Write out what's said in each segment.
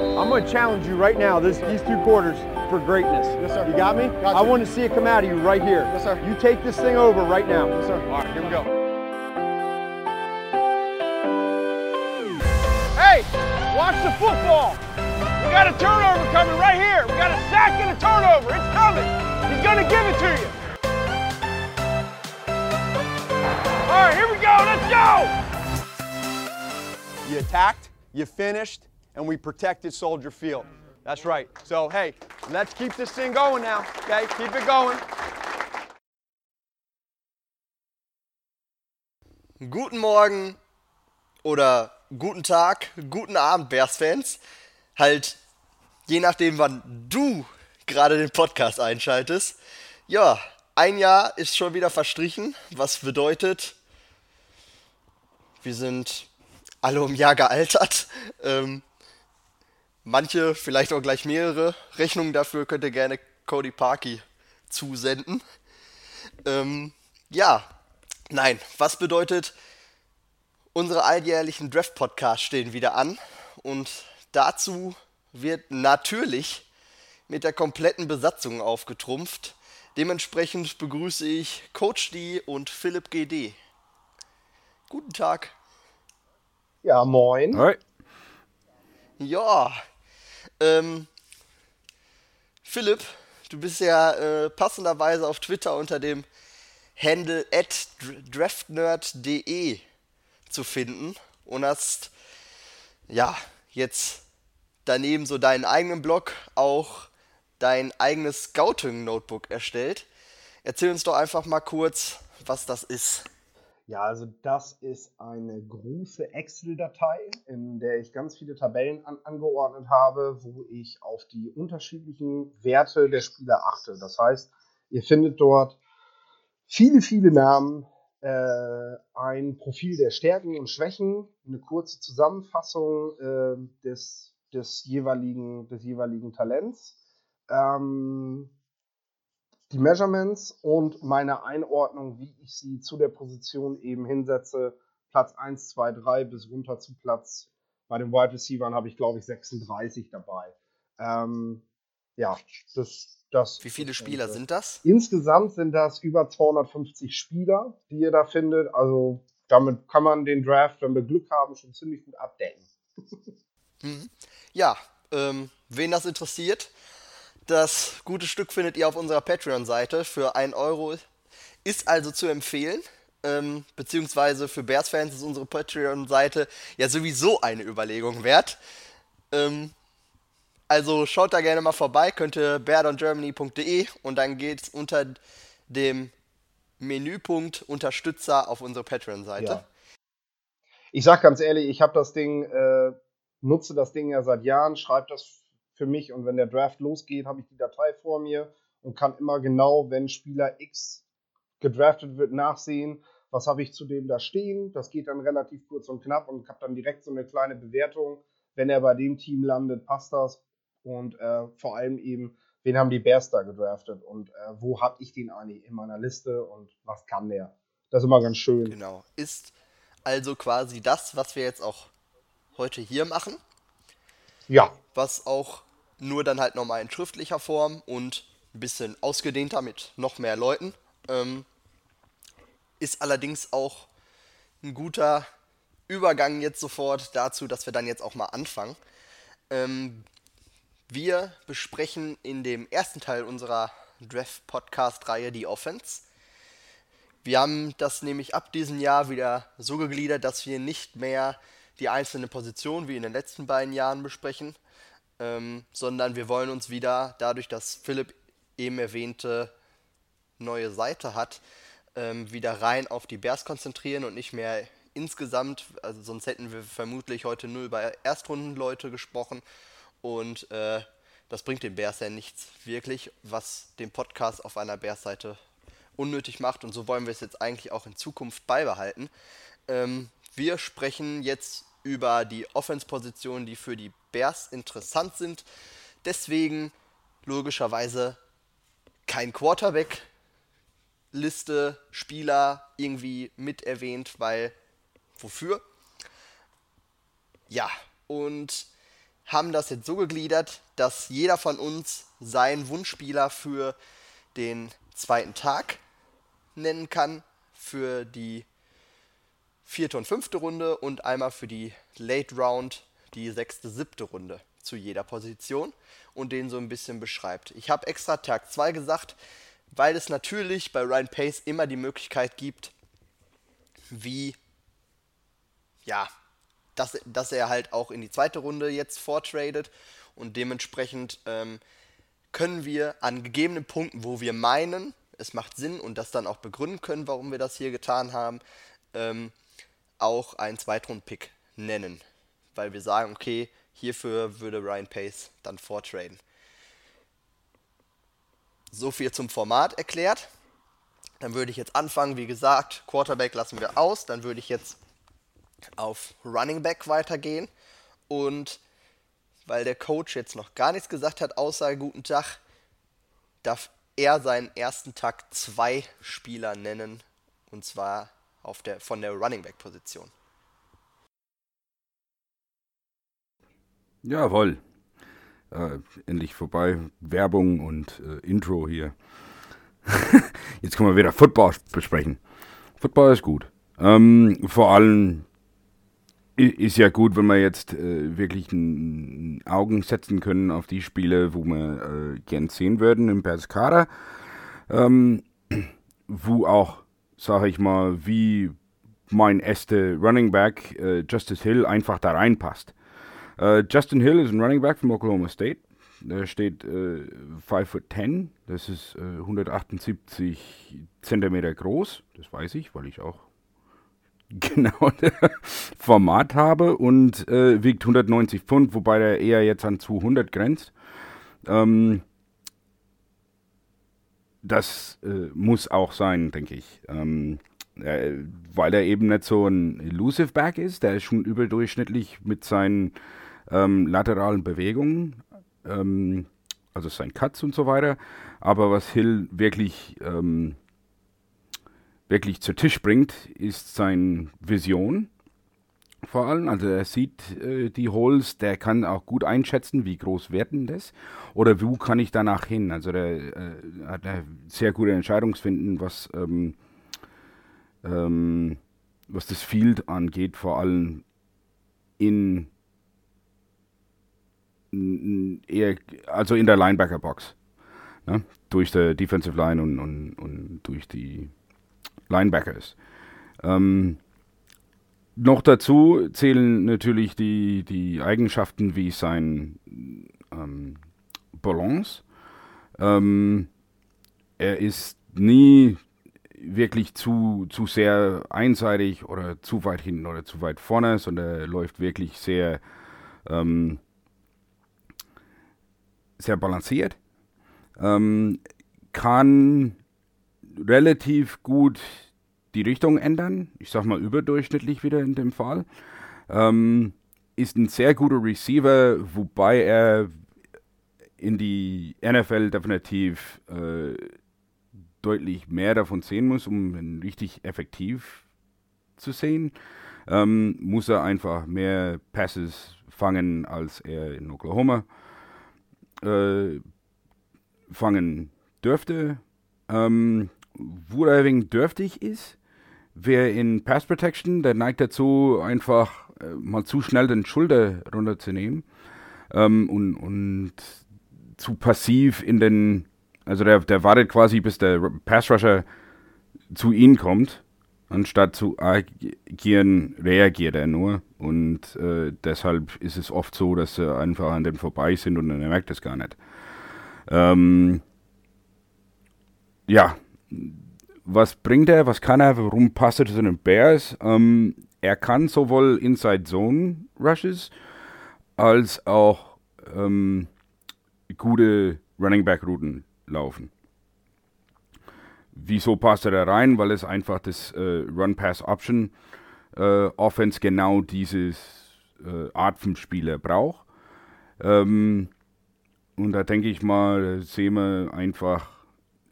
I'm going to challenge you right now, this, these two quarters, for greatness. Yes, sir. You got me? Got I want to see it come out of you right here. Yes, sir. You take this thing over right now. Yes, sir. All right, here we go. Hey, watch the football. We got a turnover coming right here. We got a sack and a turnover. It's coming. He's going to give it to you. All right, here we go. Let's go. You attacked, you finished, and we protected Soldier Field. That's right. So, hey, let's keep this thing going now, okay? Keep it going. Guten Morgen oder guten Tag, guten Abend, Bears-Fans. Halt, je nachdem, wann du gerade den Podcast einschaltest. Ja, ein Jahr ist schon wieder verstrichen, was bedeutet, wir sind alle um Jahr gealtert. Ähm, manche, vielleicht auch gleich mehrere Rechnungen dafür könnt ihr gerne Cody Parkey zusenden. Ähm, ja, nein, was bedeutet, unsere alljährlichen Draft-Podcasts stehen wieder an und dazu wird natürlich mit der kompletten Besatzung aufgetrumpft. Dementsprechend begrüße ich Coach D und Philipp GD. Guten Tag. Ja, moin. Right. Ja, ähm, Philipp, du bist ja äh, passenderweise auf Twitter unter dem Handle at draftnerd.de zu finden und hast ja jetzt daneben so deinen eigenen Blog auch dein eigenes Scouting-Notebook erstellt. Erzähl uns doch einfach mal kurz, was das ist. Ja, also das ist eine große Excel-Datei, in der ich ganz viele Tabellen an, angeordnet habe, wo ich auf die unterschiedlichen Werte der Spieler achte. Das heißt, ihr findet dort viele, viele Namen, äh, ein Profil der Stärken und Schwächen, eine kurze Zusammenfassung äh, des, des, jeweiligen, des jeweiligen Talents. Ähm, die Measurements und meine Einordnung, wie ich sie zu der Position eben hinsetze. Platz 1, 2, 3 bis runter zu Platz. Bei den Wide Receivers habe ich, glaube ich, 36 dabei. Ähm, ja, das, das. Wie viele Spieler sind das? Insgesamt sind das über 250 Spieler, die ihr da findet. Also damit kann man den Draft, wenn wir Glück haben, schon ziemlich gut abdecken. Ja, ähm, wen das interessiert, das gute Stück findet ihr auf unserer Patreon-Seite für 1 Euro. Ist also zu empfehlen. Ähm, beziehungsweise für Bears-Fans ist unsere Patreon-Seite ja sowieso eine Überlegung wert. Ähm, also schaut da gerne mal vorbei, könnt ihr beardongermany.de und dann geht's unter dem Menüpunkt Unterstützer auf unsere Patreon-Seite. Ja. Ich sag ganz ehrlich, ich habe das Ding, äh, nutze das Ding ja seit Jahren, schreibe das für mich und wenn der Draft losgeht, habe ich die Datei vor mir und kann immer genau, wenn Spieler X gedraftet wird, nachsehen, was habe ich zu dem da stehen. Das geht dann relativ kurz und knapp und habe dann direkt so eine kleine Bewertung. Wenn er bei dem Team landet, passt das. Und äh, vor allem eben, wen haben die Bears da gedraftet und äh, wo habe ich den eigentlich in meiner Liste und was kann der? Das ist immer ganz schön. Genau. Ist also quasi das, was wir jetzt auch heute hier machen. Ja, was auch nur dann halt nochmal in schriftlicher Form und ein bisschen ausgedehnter mit noch mehr Leuten. Ähm, ist allerdings auch ein guter Übergang jetzt sofort dazu, dass wir dann jetzt auch mal anfangen. Ähm, wir besprechen in dem ersten Teil unserer Draft-Podcast-Reihe die Offense. Wir haben das nämlich ab diesem Jahr wieder so gegliedert, dass wir nicht mehr die einzelnen Positionen wie in den letzten beiden Jahren besprechen, ähm, sondern wir wollen uns wieder, dadurch, dass Philipp eben erwähnte neue Seite hat, ähm, wieder rein auf die Bears konzentrieren und nicht mehr insgesamt, also sonst hätten wir vermutlich heute nur über Erstrundenleute gesprochen und äh, das bringt den Bears ja nichts wirklich, was den Podcast auf einer Bears-Seite unnötig macht und so wollen wir es jetzt eigentlich auch in Zukunft beibehalten. Ähm, wir sprechen jetzt über die Offense-Positionen, die für die Bears interessant sind. Deswegen logischerweise kein Quarterback. Liste Spieler irgendwie mit erwähnt, weil wofür? Ja, und haben das jetzt so gegliedert, dass jeder von uns seinen Wunschspieler für den zweiten Tag nennen kann, für die vierte und fünfte Runde und einmal für die Late Round, die sechste, siebte Runde zu jeder Position und den so ein bisschen beschreibt. Ich habe extra Tag 2 gesagt, weil es natürlich bei Ryan Pace immer die Möglichkeit gibt, wie, ja, dass, dass er halt auch in die zweite Runde jetzt vortradet und dementsprechend ähm, können wir an gegebenen Punkten, wo wir meinen, es macht Sinn und das dann auch begründen können, warum wir das hier getan haben, ähm, auch einen Zweitrunden-Pick nennen. Weil wir sagen, okay, hierfür würde Ryan Pace dann vortraden. So viel zum Format erklärt. Dann würde ich jetzt anfangen, wie gesagt, Quarterback lassen wir aus. Dann würde ich jetzt auf Running Back weitergehen. Und weil der Coach jetzt noch gar nichts gesagt hat, außer guten Tag, darf er seinen ersten Tag zwei Spieler nennen. Und zwar auf der, von der Running Back Position. Jawohl. Äh, endlich vorbei. Werbung und äh, Intro hier. Jetzt können wir wieder Football besprechen. Football ist gut. Ähm, vor allem ist ja gut, wenn wir jetzt äh, wirklich ein, Augen setzen können auf die Spiele, wo wir äh, gern sehen würden im Perskara. Ähm, wo auch, sage ich mal, wie mein erster Running Back äh, Justice Hill einfach da reinpasst. Äh, Justin Hill ist ein Running Back von Oklahoma State. Der steht äh, 5 foot 10. Das ist äh, 178 Zentimeter groß. Das weiß ich, weil ich auch genau das Format habe und äh, wiegt 190 Pfund, wobei der eher jetzt an 200 grenzt. Ähm, das äh, muss auch sein, denke ich. Ähm, äh, weil er eben nicht so ein Elusive Back ist, der ist schon überdurchschnittlich mit seinen ähm, lateralen Bewegungen, ähm, also sein Cuts und so weiter. Aber was Hill wirklich, ähm, wirklich zu Tisch bringt, ist seine Vision. Vor allem, also er sieht äh, die Holes, der kann auch gut einschätzen, wie groß werden das oder wo kann ich danach hin. Also der äh, hat eine sehr gute Entscheidungsfinden, was ähm, ähm, was das Field angeht, vor allem in eher, also in der Linebacker-Box. Ne? Durch die Defensive Line und, und, und durch die Linebackers. Ähm, noch dazu zählen natürlich die, die Eigenschaften wie sein ähm, Balance. Ähm, er ist nie wirklich zu, zu sehr einseitig oder zu weit hinten oder zu weit vorne, sondern er läuft wirklich sehr ähm, sehr balanciert, ähm, kann relativ gut die Richtung ändern, ich sag mal überdurchschnittlich wieder in dem Fall, ähm, ist ein sehr guter Receiver, wobei er in die NFL definitiv äh, deutlich mehr davon sehen muss, um ihn richtig effektiv zu sehen. Ähm, muss er einfach mehr Passes fangen als er in Oklahoma äh, fangen dürfte. Ähm, wo er wegen dürftig ist, wer in Pass Protection, der neigt dazu, einfach äh, mal zu schnell den Schulter runterzunehmen ähm, und, und zu passiv in den, also der, der wartet quasi, bis der Pass Rusher zu ihm kommt anstatt zu agieren, reagiert er nur. Und äh, deshalb ist es oft so, dass sie einfach an dem vorbei sind und er merkt es gar nicht. Ähm, ja, was bringt er, was kann er, warum passt er zu den Bears? Ähm, er kann sowohl Inside Zone Rushes als auch ähm, gute Running Back Routen laufen. Wieso passt er da rein? Weil es einfach das äh, Run-Pass-Option äh, Offense genau dieses äh, Art von Spieler braucht. Ähm, und da denke ich mal, sehen wir einfach,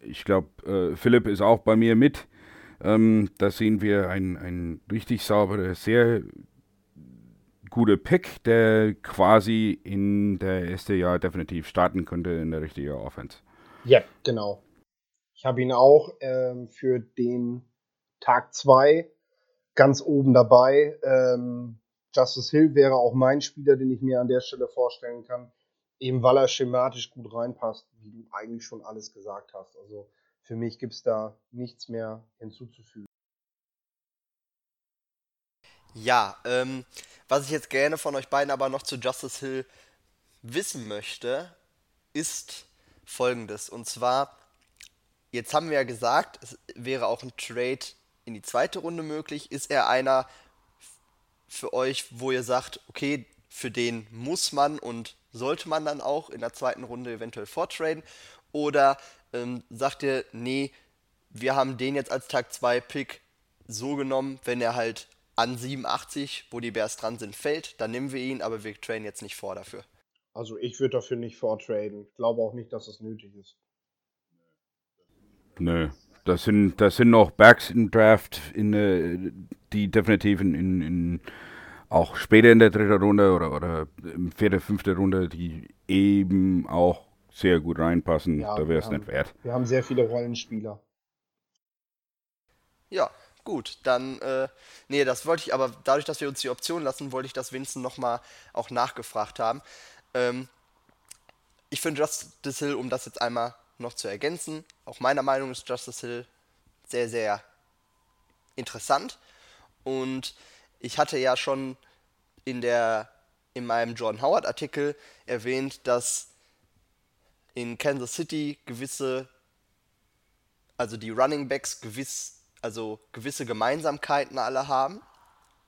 ich glaube, äh, Philipp ist auch bei mir mit. Ähm, da sehen wir ein, ein richtig sauberes, sehr guter Pick, der quasi in der erste Jahr definitiv starten könnte in der richtigen Offense. Ja, genau. Ich habe ihn auch ähm, für den Tag 2 ganz oben dabei. Ähm, Justice Hill wäre auch mein Spieler, den ich mir an der Stelle vorstellen kann. Eben weil er schematisch gut reinpasst, wie du eigentlich schon alles gesagt hast. Also für mich gibt es da nichts mehr hinzuzufügen. Ja, ähm, was ich jetzt gerne von euch beiden aber noch zu Justice Hill wissen möchte, ist folgendes. Und zwar, jetzt haben wir ja gesagt, es wäre auch ein Trade in die zweite Runde möglich. Ist er einer für euch, wo ihr sagt, okay, für den muss man und sollte man dann auch in der zweiten Runde eventuell vortraden? Oder ähm, sagt ihr, nee, wir haben den jetzt als Tag 2 Pick so genommen, wenn er halt an 87, wo die Bears dran sind, fällt, dann nehmen wir ihn, aber wir traden jetzt nicht vor dafür. Also ich würde dafür nicht vortraden. Ich glaube auch nicht, dass das nötig ist. Nö. Das sind, das sind noch Backs im Draft, in, äh, die definitiv in, in, in, auch später in der dritten Runde oder, oder im vierten, fünften Runde, die eben auch sehr gut reinpassen. Ja, da wäre es nicht wert. Wir haben sehr viele Rollenspieler. Ja, Gut, dann, äh, nee, das wollte ich, aber dadurch, dass wir uns die Option lassen, wollte ich das Vincent nochmal auch nachgefragt haben. Ähm, ich finde Justice Hill, um das jetzt einmal noch zu ergänzen, auch meiner Meinung ist Justice Hill sehr, sehr interessant. Und ich hatte ja schon in der in meinem John Howard Artikel erwähnt, dass in Kansas City gewisse, also die Running Backs gewiss also gewisse Gemeinsamkeiten alle haben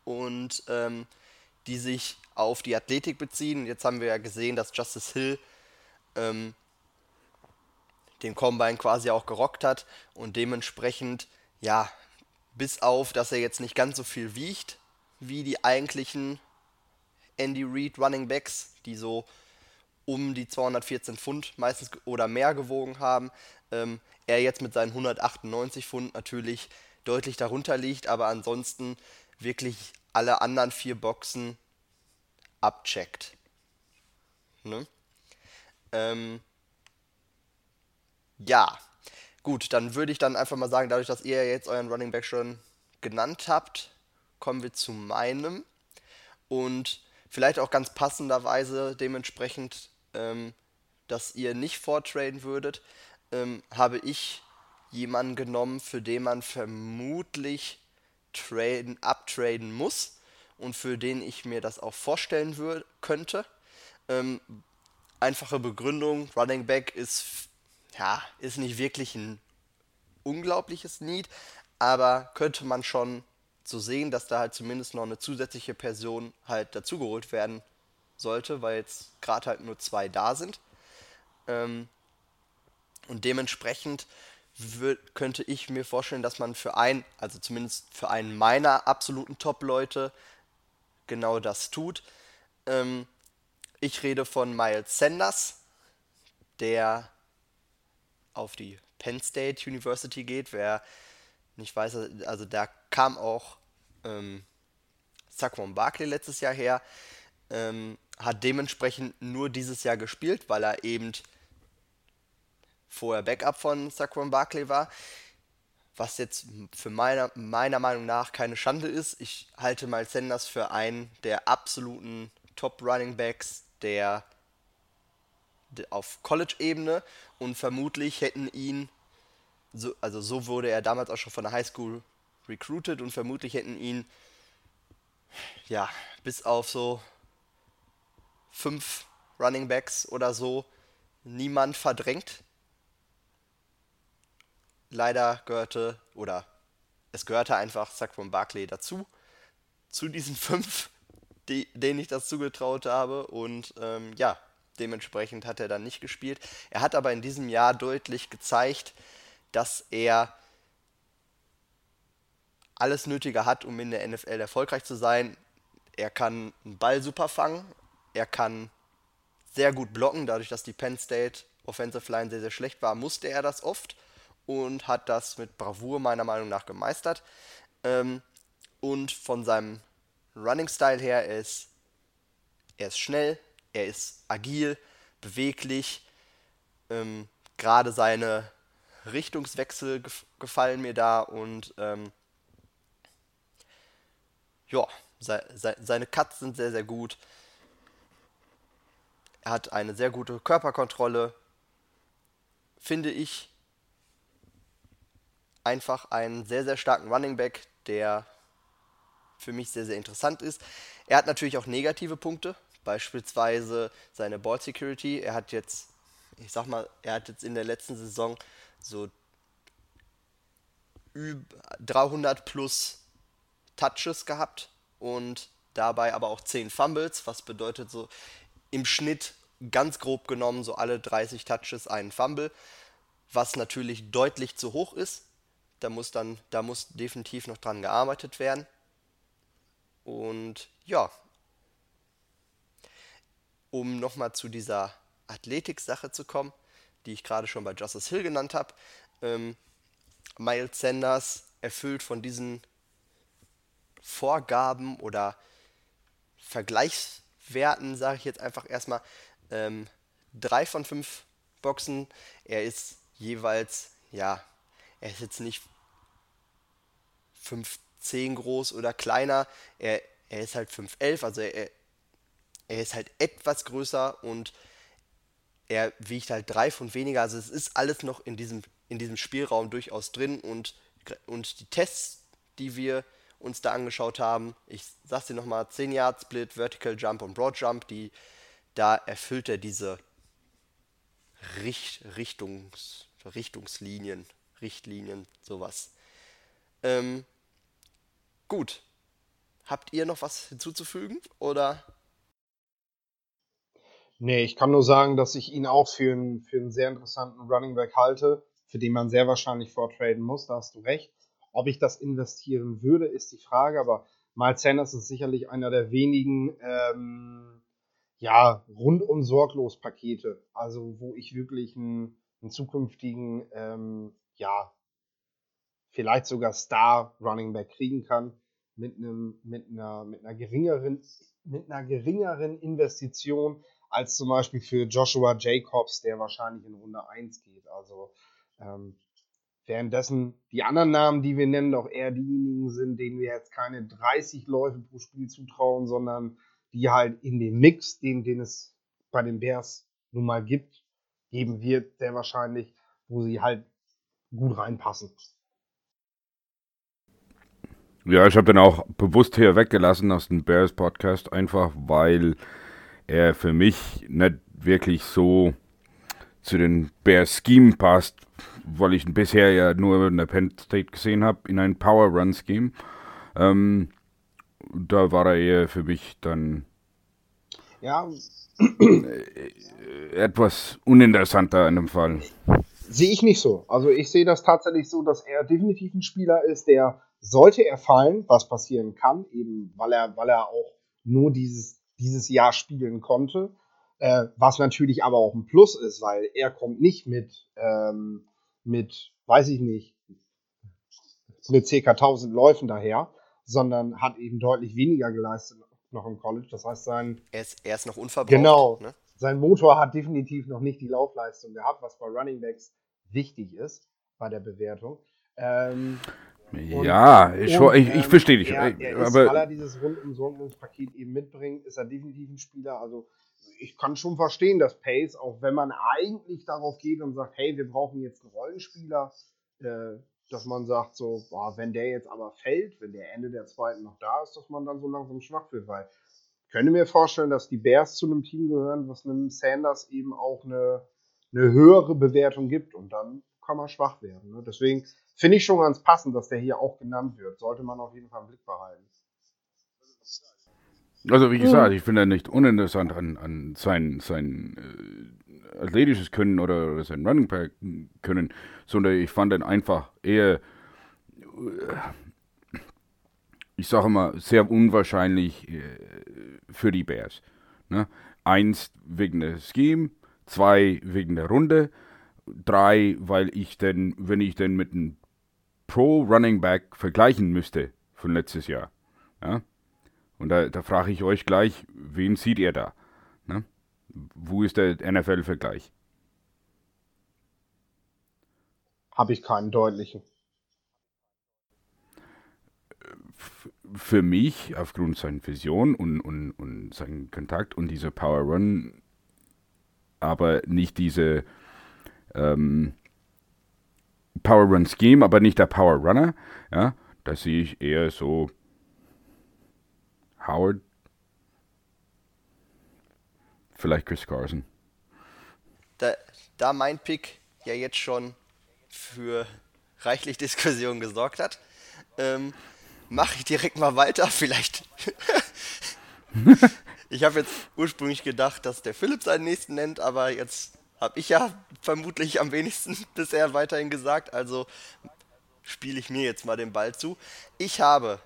und ähm, die sich auf die Athletik beziehen. Jetzt haben wir ja gesehen, dass Justice Hill ähm, den Combine quasi auch gerockt hat und dementsprechend, ja, bis auf, dass er jetzt nicht ganz so viel wiegt wie die eigentlichen Andy Reid Running Backs, die so um die 214 Pfund meistens oder mehr gewogen haben, ähm, er jetzt mit seinen 198 Pfund natürlich deutlich darunter liegt, aber ansonsten wirklich alle anderen vier Boxen abcheckt. Ne? Ähm, ja, gut, dann würde ich dann einfach mal sagen, dadurch, dass ihr jetzt euren Running Back schon genannt habt, kommen wir zu meinem. Und vielleicht auch ganz passenderweise dementsprechend, ähm, dass ihr nicht vortraden würdet, ähm, habe ich jemanden genommen, für den man vermutlich traden, uptraden muss und für den ich mir das auch vorstellen würde, könnte. Ähm, einfache Begründung, Running Back ist, ja, ist nicht wirklich ein unglaubliches Need, aber könnte man schon so sehen, dass da halt zumindest noch eine zusätzliche Person halt dazugeholt werden sollte, weil jetzt gerade halt nur zwei da sind. Ähm, und dementsprechend könnte ich mir vorstellen, dass man für einen, also zumindest für einen meiner absoluten Top-Leute, genau das tut. Ähm, ich rede von Miles Sanders, der auf die Penn State University geht. Wer nicht weiß, also da kam auch ähm, Saquon Barkley letztes Jahr her, ähm, hat dementsprechend nur dieses Jahr gespielt, weil er eben vorher Backup von Saquon Barkley war. Was jetzt für meiner, meiner Meinung nach keine Schande ist. Ich halte Miles Sanders für einen der absoluten Top Running Backs der, der auf College-Ebene und vermutlich hätten ihn, so, also so wurde er damals auch schon von der Highschool recruited und vermutlich hätten ihn ja bis auf so fünf Running Backs oder so niemand verdrängt leider gehörte, oder es gehörte einfach Saquon Barkley dazu, zu diesen fünf, die, denen ich das zugetraut habe. Und ähm, ja, dementsprechend hat er dann nicht gespielt. Er hat aber in diesem Jahr deutlich gezeigt, dass er alles Nötige hat, um in der NFL erfolgreich zu sein. Er kann einen Ball super fangen, er kann sehr gut blocken, dadurch, dass die Penn State Offensive Line sehr, sehr schlecht war, musste er das oft und hat das mit Bravour meiner Meinung nach gemeistert. Ähm, und von seinem Running Style her, er ist er ist schnell, er ist agil, beweglich. Ähm, Gerade seine Richtungswechsel gef gefallen mir da und ähm, ja, se se seine Cuts sind sehr, sehr gut. Er hat eine sehr gute Körperkontrolle. Finde ich einfach einen sehr, sehr starken Running Back, der für mich sehr, sehr interessant ist. Er hat natürlich auch negative Punkte, beispielsweise seine Ball Security. Er hat jetzt, ich sag mal, er hat jetzt in der letzten Saison so 300 plus Touches gehabt und dabei aber auch 10 Fumbles, was bedeutet so im Schnitt ganz grob genommen so alle 30 Touches einen Fumble, was natürlich deutlich zu hoch ist. Da muss dann, da muss definitiv noch dran gearbeitet werden. Und ja, um nochmal zu dieser Athletik-Sache zu kommen, die ich gerade schon bei Justice Hill genannt habe. Ähm, Miles Sanders erfüllt von diesen Vorgaben oder Vergleichswerten, sage ich jetzt einfach erstmal, ähm, drei von fünf Boxen. Er ist jeweils, ja, er ist jetzt nicht 5'10 groß oder kleiner. Er, er ist halt 5'11, also er, er ist halt etwas größer und er wiegt halt drei Pfund weniger. Also es ist alles noch in diesem, in diesem Spielraum durchaus drin und, und die Tests, die wir uns da angeschaut haben, ich sag's dir nochmal, 10 Yard Split, Vertical Jump und Broad Jump, die, da erfüllt er diese Richt, Richtungs, Richtungslinien, Richtlinien, sowas. Ähm, gut. Habt ihr noch was hinzuzufügen oder Nee, ich kann nur sagen, dass ich ihn auch für einen, für einen sehr interessanten Running Back halte, für den man sehr wahrscheinlich vortraden muss, da hast du recht. Ob ich das investieren würde, ist die Frage, aber Miles Sanders ist sicherlich einer der wenigen ähm, ja, rundum sorglos Pakete. Also wo ich wirklich einen, einen zukünftigen, ähm, ja, vielleicht sogar Star Running Back kriegen kann mit einem, mit einer, mit einer geringeren, mit einer geringeren Investition als zum Beispiel für Joshua Jacobs, der wahrscheinlich in Runde 1 geht. Also ähm, währenddessen die anderen Namen, die wir nennen, doch eher diejenigen sind, denen wir jetzt keine 30 Läufe pro Spiel zutrauen, sondern die halt in dem Mix, den, den es bei den Bears nun mal gibt, geben wird, sehr wahrscheinlich, wo sie halt gut reinpassen. Ja, ich habe den auch bewusst hier weggelassen aus dem Bears Podcast, einfach weil er für mich nicht wirklich so zu den Bears Scheme passt, weil ich ihn bisher ja nur in der Penn State gesehen habe, in ein Power Run Scheme. Ähm, da war er eher für mich dann ja. Äh, etwas uninteressanter in dem Fall. Sehe ich nicht so. Also ich sehe das tatsächlich so, dass er definitiv ein Spieler ist, der sollte er fallen, was passieren kann, eben weil er, weil er auch nur dieses dieses Jahr spielen konnte. Äh, was natürlich aber auch ein Plus ist, weil er kommt nicht mit, ähm, mit, weiß ich nicht, mit ca. 1000 Läufen daher, sondern hat eben deutlich weniger geleistet noch im College. Das heißt, sein. Er ist, er ist noch unverbraucht. Genau. Ne? Sein Motor hat definitiv noch nicht die Laufleistung gehabt, was bei Running Backs wichtig ist bei der Bewertung. Ähm, ja, ich, und, ich, ich ähm, verstehe dich. Er, er ist, aber, weil er dieses Rundumsorgungspaket eben mitbringt, ist er definitiv ein Spieler. Also ich kann schon verstehen, dass Pace, auch wenn man eigentlich darauf geht und sagt, hey, wir brauchen jetzt einen Rollenspieler, äh, dass man sagt, so, boah, wenn der jetzt aber fällt, wenn der Ende der zweiten noch da ist, dass man dann so langsam schwach wird, weil ich könnte mir vorstellen, dass die Bears zu einem Team gehören, was einem Sanders eben auch eine, eine höhere Bewertung gibt und dann kann man schwach werden. Ne? Deswegen finde ich schon ganz passend, dass der hier auch genannt wird. Sollte man auf jeden Fall im Blick behalten. Also wie gesagt, ich finde er nicht uninteressant an, an sein, sein äh, athletisches Können oder, oder sein Running Back Können, sondern ich fand ihn einfach eher, äh, ich sage mal, sehr unwahrscheinlich äh, für die Bears. Ne? Eins wegen der Scheme, zwei wegen der Runde, drei, weil ich denn, wenn ich denn mit einem Pro Running Back vergleichen müsste von letztes Jahr, ja, Und da, da frage ich euch gleich, wen seht ihr da? Ne? Wo ist der NFL-Vergleich? Habe ich keinen deutlichen. Für mich, aufgrund seiner Vision und, und, und seinen Kontakt und dieser Power Run, aber nicht diese ähm, Power Run Scheme, aber nicht der Power Runner, ja, da sehe ich eher so Howard, vielleicht Chris Carson. Da, da mein Pick ja jetzt schon für reichlich Diskussion gesorgt hat, ähm, mache ich direkt mal weiter. Vielleicht. ich habe jetzt ursprünglich gedacht, dass der Philipp seinen nächsten nennt, aber jetzt habe ich ja vermutlich am wenigsten bisher weiterhin gesagt. Also spiele ich mir jetzt mal den Ball zu. Ich habe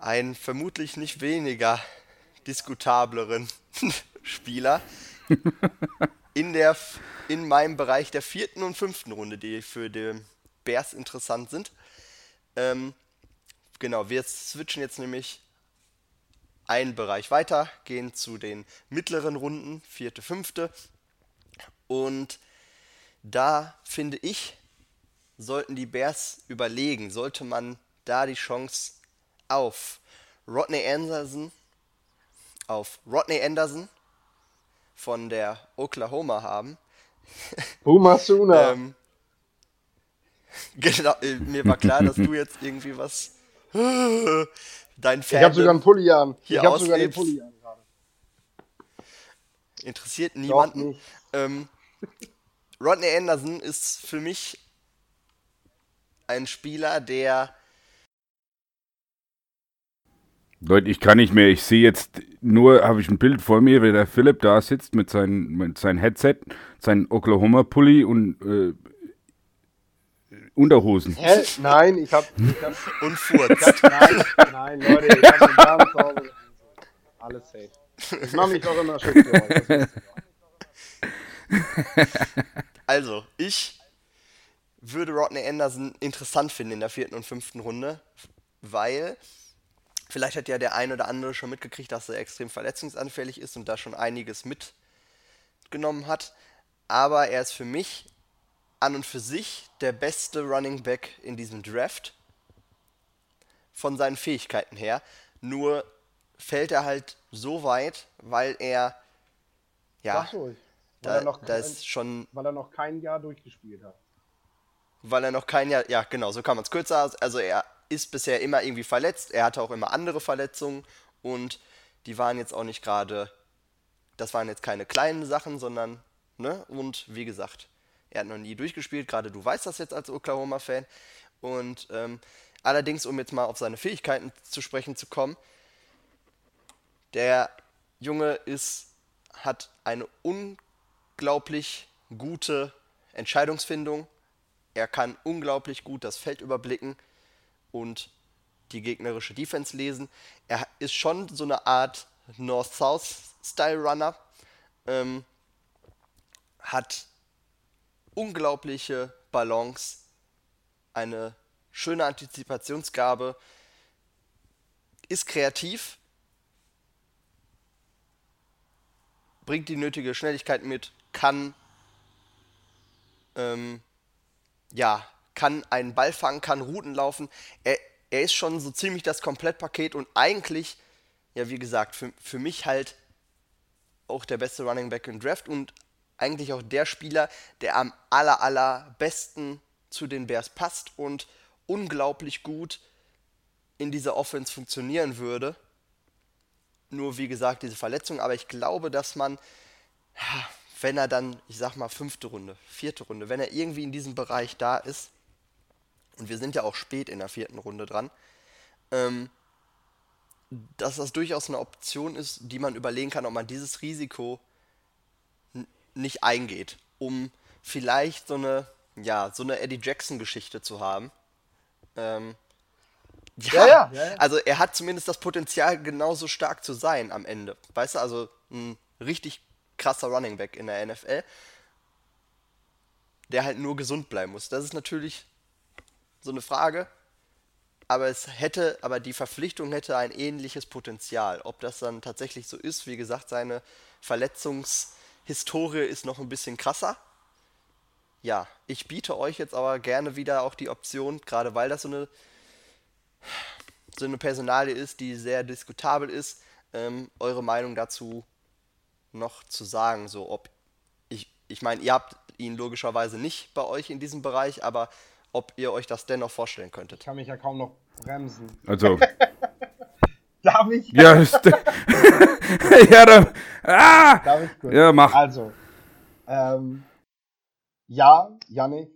einen vermutlich nicht weniger diskutableren Spieler in, der, in meinem Bereich der vierten und fünften Runde, die für die Bears interessant sind. Ähm, genau, wir switchen jetzt nämlich einen Bereich weiter, gehen zu den mittleren Runden, vierte, fünfte. Und da finde ich, sollten die Bears überlegen, sollte man da die Chance auf Rodney Anderson, auf Rodney Anderson von der Oklahoma haben. Boomer Sooner. ähm, genau, äh, mir war klar, dass du jetzt irgendwie was dein Fan ich habe sogar einen Pulli an. hier ich habe sogar auslebst. Pulli an gerade. interessiert niemanden. Ähm, Rodney Anderson ist für mich ein Spieler, der Leute, ich kann nicht mehr. Ich sehe jetzt nur, habe ich ein Bild vor mir, wie der Philipp da sitzt mit, sein, mit seinem Headset, seinem Oklahoma-Pulli und äh, Unterhosen. Hä? Nein, ich habe. Ich hab, und furzt. nein, nein, Leute, ich habe zu Hause. Alles safe. Ich mache mich doch immer schön für. Also, ich würde Rodney Anderson interessant finden in der vierten und fünften Runde, weil vielleicht hat ja der ein oder andere schon mitgekriegt, dass er extrem verletzungsanfällig ist und da schon einiges mitgenommen hat. Aber er ist für mich an und für sich der beste Running Back in diesem Draft von seinen Fähigkeiten her. Nur fällt er halt so weit, weil er ja. Weil, da, er noch da kein, ist schon weil er noch kein Jahr durchgespielt hat. weil er noch kein Jahr, ja genau, so kann man es kürzer, aus- also er ist bisher immer irgendwie verletzt, er hatte auch immer andere Verletzungen und die waren jetzt auch nicht gerade, das waren jetzt keine kleinen Sachen, sondern, ne, und wie gesagt, er hat noch nie durchgespielt, gerade du weißt das jetzt als Oklahoma-Fan. Und ähm, allerdings, um jetzt mal auf seine Fähigkeiten zu sprechen zu kommen, der Junge ist, hat eine unglaublich gute Entscheidungsfindung. Er kann unglaublich gut das Feld überblicken und die gegnerische Defense lesen. Er ist schon so eine Art North-South-Style-Runner. Ähm, hat unglaubliche Balance, eine schöne Antizipationsgabe, ist kreativ, bringt die nötige Schnelligkeit mit, kann ähm, ja, kann einen Ball fangen, kann Routen laufen. Er, er ist schon so ziemlich das Komplettpaket und eigentlich, ja, wie gesagt, für, für mich halt auch der beste Running Back im Draft und eigentlich auch der Spieler, der am aller, allerbesten zu den Bears passt und unglaublich gut in dieser Offense funktionieren würde. Nur wie gesagt, diese Verletzung, aber ich glaube, dass man, wenn er dann, ich sag mal, fünfte Runde, vierte Runde, wenn er irgendwie in diesem Bereich da ist, und wir sind ja auch spät in der vierten Runde dran, ähm, dass das durchaus eine Option ist, die man überlegen kann, ob man dieses Risiko nicht eingeht, um vielleicht so eine, ja, so eine Eddie Jackson-Geschichte zu haben. Ähm, Ja, ja, ja, ja. Also er hat zumindest das Potenzial, genauso stark zu sein am Ende. Weißt du, also ein richtig krasser Running Back in der NFL, der halt nur gesund bleiben muss. Das ist natürlich so eine Frage. aber es hätte, aber die Verpflichtung hätte ein ähnliches Potenzial. Ob das dann tatsächlich so ist, wie gesagt, seine Verletzungshistorie ist noch ein bisschen krasser. Ja, ich biete euch jetzt aber gerne wieder auch die Option, gerade weil das so eine, so eine Personalie ist, die sehr diskutabel ist, ähm, eure Meinung dazu noch zu sagen. So, ob ich, ich meine, ihr habt ihn logischerweise nicht bei euch in diesem Bereich, aber ob ihr euch das dennoch vorstellen könntet. Ich kann mich ja kaum noch bremsen. Also, Darf ich? ja, ja, dann, ah! Darf ich kurz? Ja, mach. Also, ähm, ja, Yannick,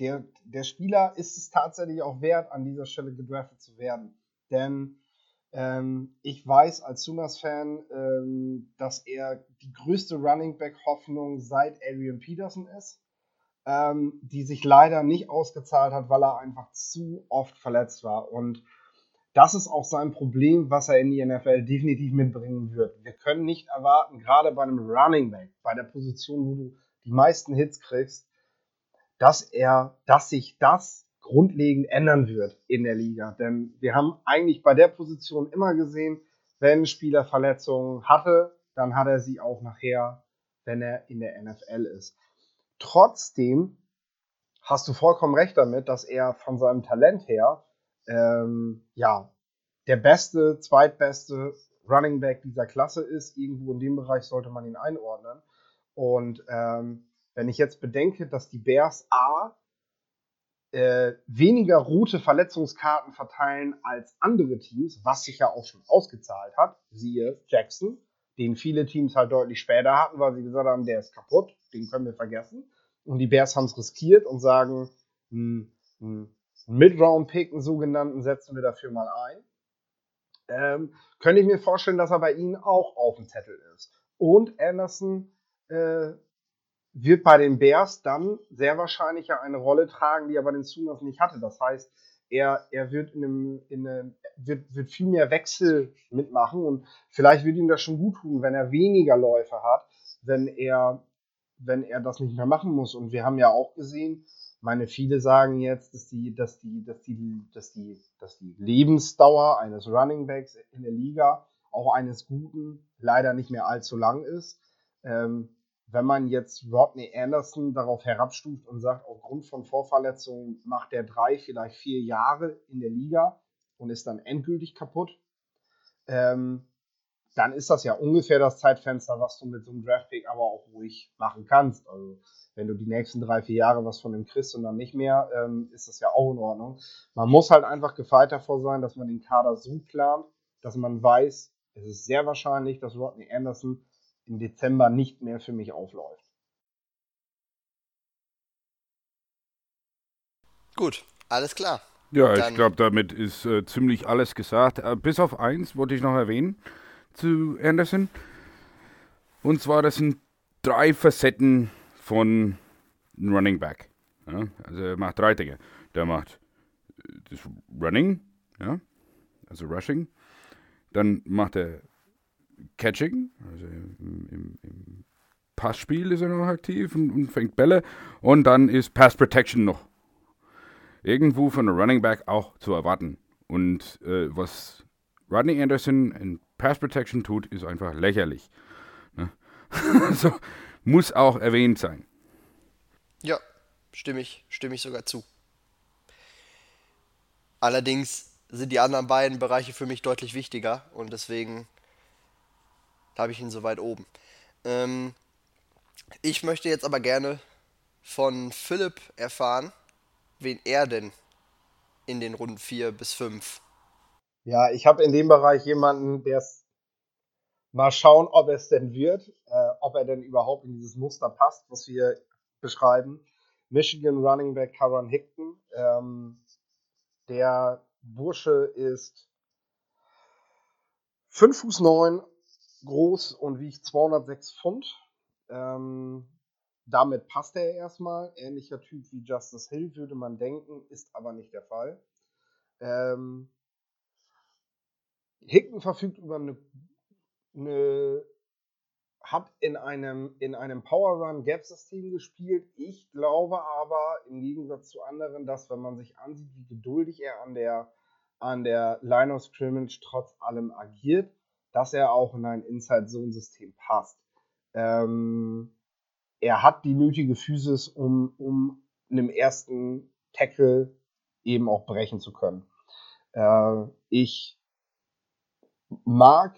der, der Spieler ist es tatsächlich auch wert, an dieser Stelle gedraftet zu werden. Denn ähm, ich weiß als Sunas-Fan, ähm, dass er die größte Running Back-Hoffnung seit Adrian Peterson ist, ähm, die sich leider nicht ausgezahlt hat, weil er einfach zu oft verletzt war. Und das ist auch sein Problem, was er in die NFL definitiv mitbringen wird. Wir können nicht erwarten, gerade bei einem Running Back, bei der Position, wo du die meisten Hits kriegst, dass er, dass sich das grundlegend ändern wird in der Liga. Denn wir haben eigentlich bei der Position immer gesehen, wenn ein Spieler Verletzungen hatte, dann hat er sie auch nachher, wenn er in der NFL ist. Trotzdem hast du vollkommen recht damit, dass er von seinem Talent her ähm, ja der beste, zweitbeste Running Back dieser Klasse ist. Irgendwo in dem Bereich sollte man ihn einordnen. Und ähm, wenn ich jetzt bedenke, dass die Bears A äh, weniger rote Verletzungskarten verteilen als andere Teams, was sich ja auch schon ausgezahlt hat, siehe Jackson, den viele Teams halt deutlich später hatten, weil sie gesagt haben, der ist kaputt, den können wir vergessen. Und die Bears haben es riskiert und sagen, hm, hm, Mid-Round-Pick, einen sogenannten, setzen wir dafür mal ein. Ähm, könnte ich mir vorstellen, dass er bei ihnen auch auf dem Zettel ist. Und Anderson äh, wird bei den Bears dann sehr wahrscheinlich ja eine Rolle tragen, die er bei den Sooners nicht hatte. Das heißt, er, er wird, in einem, in einem, wird, wird viel mehr Wechsel mitmachen und vielleicht wird ihm das schon gut tun, wenn er weniger Läufe hat, wenn er, wenn er das nicht mehr machen muss. Und wir haben ja auch gesehen, meine, viele sagen jetzt, dass die, dass die, dass die, dass die, dass die Lebensdauer eines Running Backs in der Liga, auch eines guten, leider nicht mehr allzu lang ist. Ähm, wenn man jetzt Rodney Anderson darauf herabstuft und sagt, aufgrund von Vorverletzungen macht er drei, vielleicht vier Jahre in der Liga und ist dann endgültig kaputt, ähm, dann ist das ja ungefähr das Zeitfenster, was du mit so einem Draftpick aber auch ruhig machen kannst. Also wenn du die nächsten drei, vier Jahre was von dem kriegst und dann nicht mehr, ähm, ist das ja auch in Ordnung. Man muss halt einfach gefeit davor sein, dass man den Kader so plant, dass man weiß, es ist sehr wahrscheinlich, dass Rodney Anderson im Dezember nicht mehr für mich aufläuft. Gut, alles klar. Ja, Dann- ich glaube, damit ist äh, ziemlich alles gesagt. Äh, bis auf eins wollte ich noch erwähnen zu Anderson. Und zwar, das sind drei Facetten von einem Running Back. Ja? Also er macht drei Dinge. Der macht äh, das Running, ja? also Rushing. Dann macht er Catching, also im, im, im Passspiel ist er noch aktiv und, und fängt Bälle. Und dann ist Pass Protection noch irgendwo von einem Running Back auch zu erwarten. Und äh, was Rodney Anderson in Pass Protection tut, ist einfach lächerlich. Ne? also muss auch erwähnt sein. Ja, stimme ich, stimme ich sogar zu. Allerdings sind die anderen beiden Bereiche für mich deutlich wichtiger und deswegen habe ich ihn so weit oben. Ähm, ich möchte jetzt aber gerne von Philipp erfahren, wen er denn in den Runden 4 bis 5. Ja, ich habe in dem Bereich jemanden, der es mal schauen, ob es denn wird, äh, ob er denn überhaupt in dieses Muster passt, was wir beschreiben. Michigan Running Back Karan Hickton. Ähm, der Bursche ist 5 Fuß 9 groß und wiegt 206 Pfund. Ähm, damit passt er erstmal. Ähnlicher Typ wie Justice Hill würde man denken, ist aber nicht der Fall. Ähm, Hickton verfügt über eine, eine hat in einem, in einem Power Run Gap System gespielt. Ich glaube aber im Gegensatz zu anderen, dass wenn man sich ansieht, wie geduldig er an der an der Line of Scrimmage trotz allem agiert, dass er auch in ein Inside-Zone-System passt. Ähm, er hat die nötige Physis, um, um einem ersten Tackle eben auch brechen zu können. Äh, ich mag,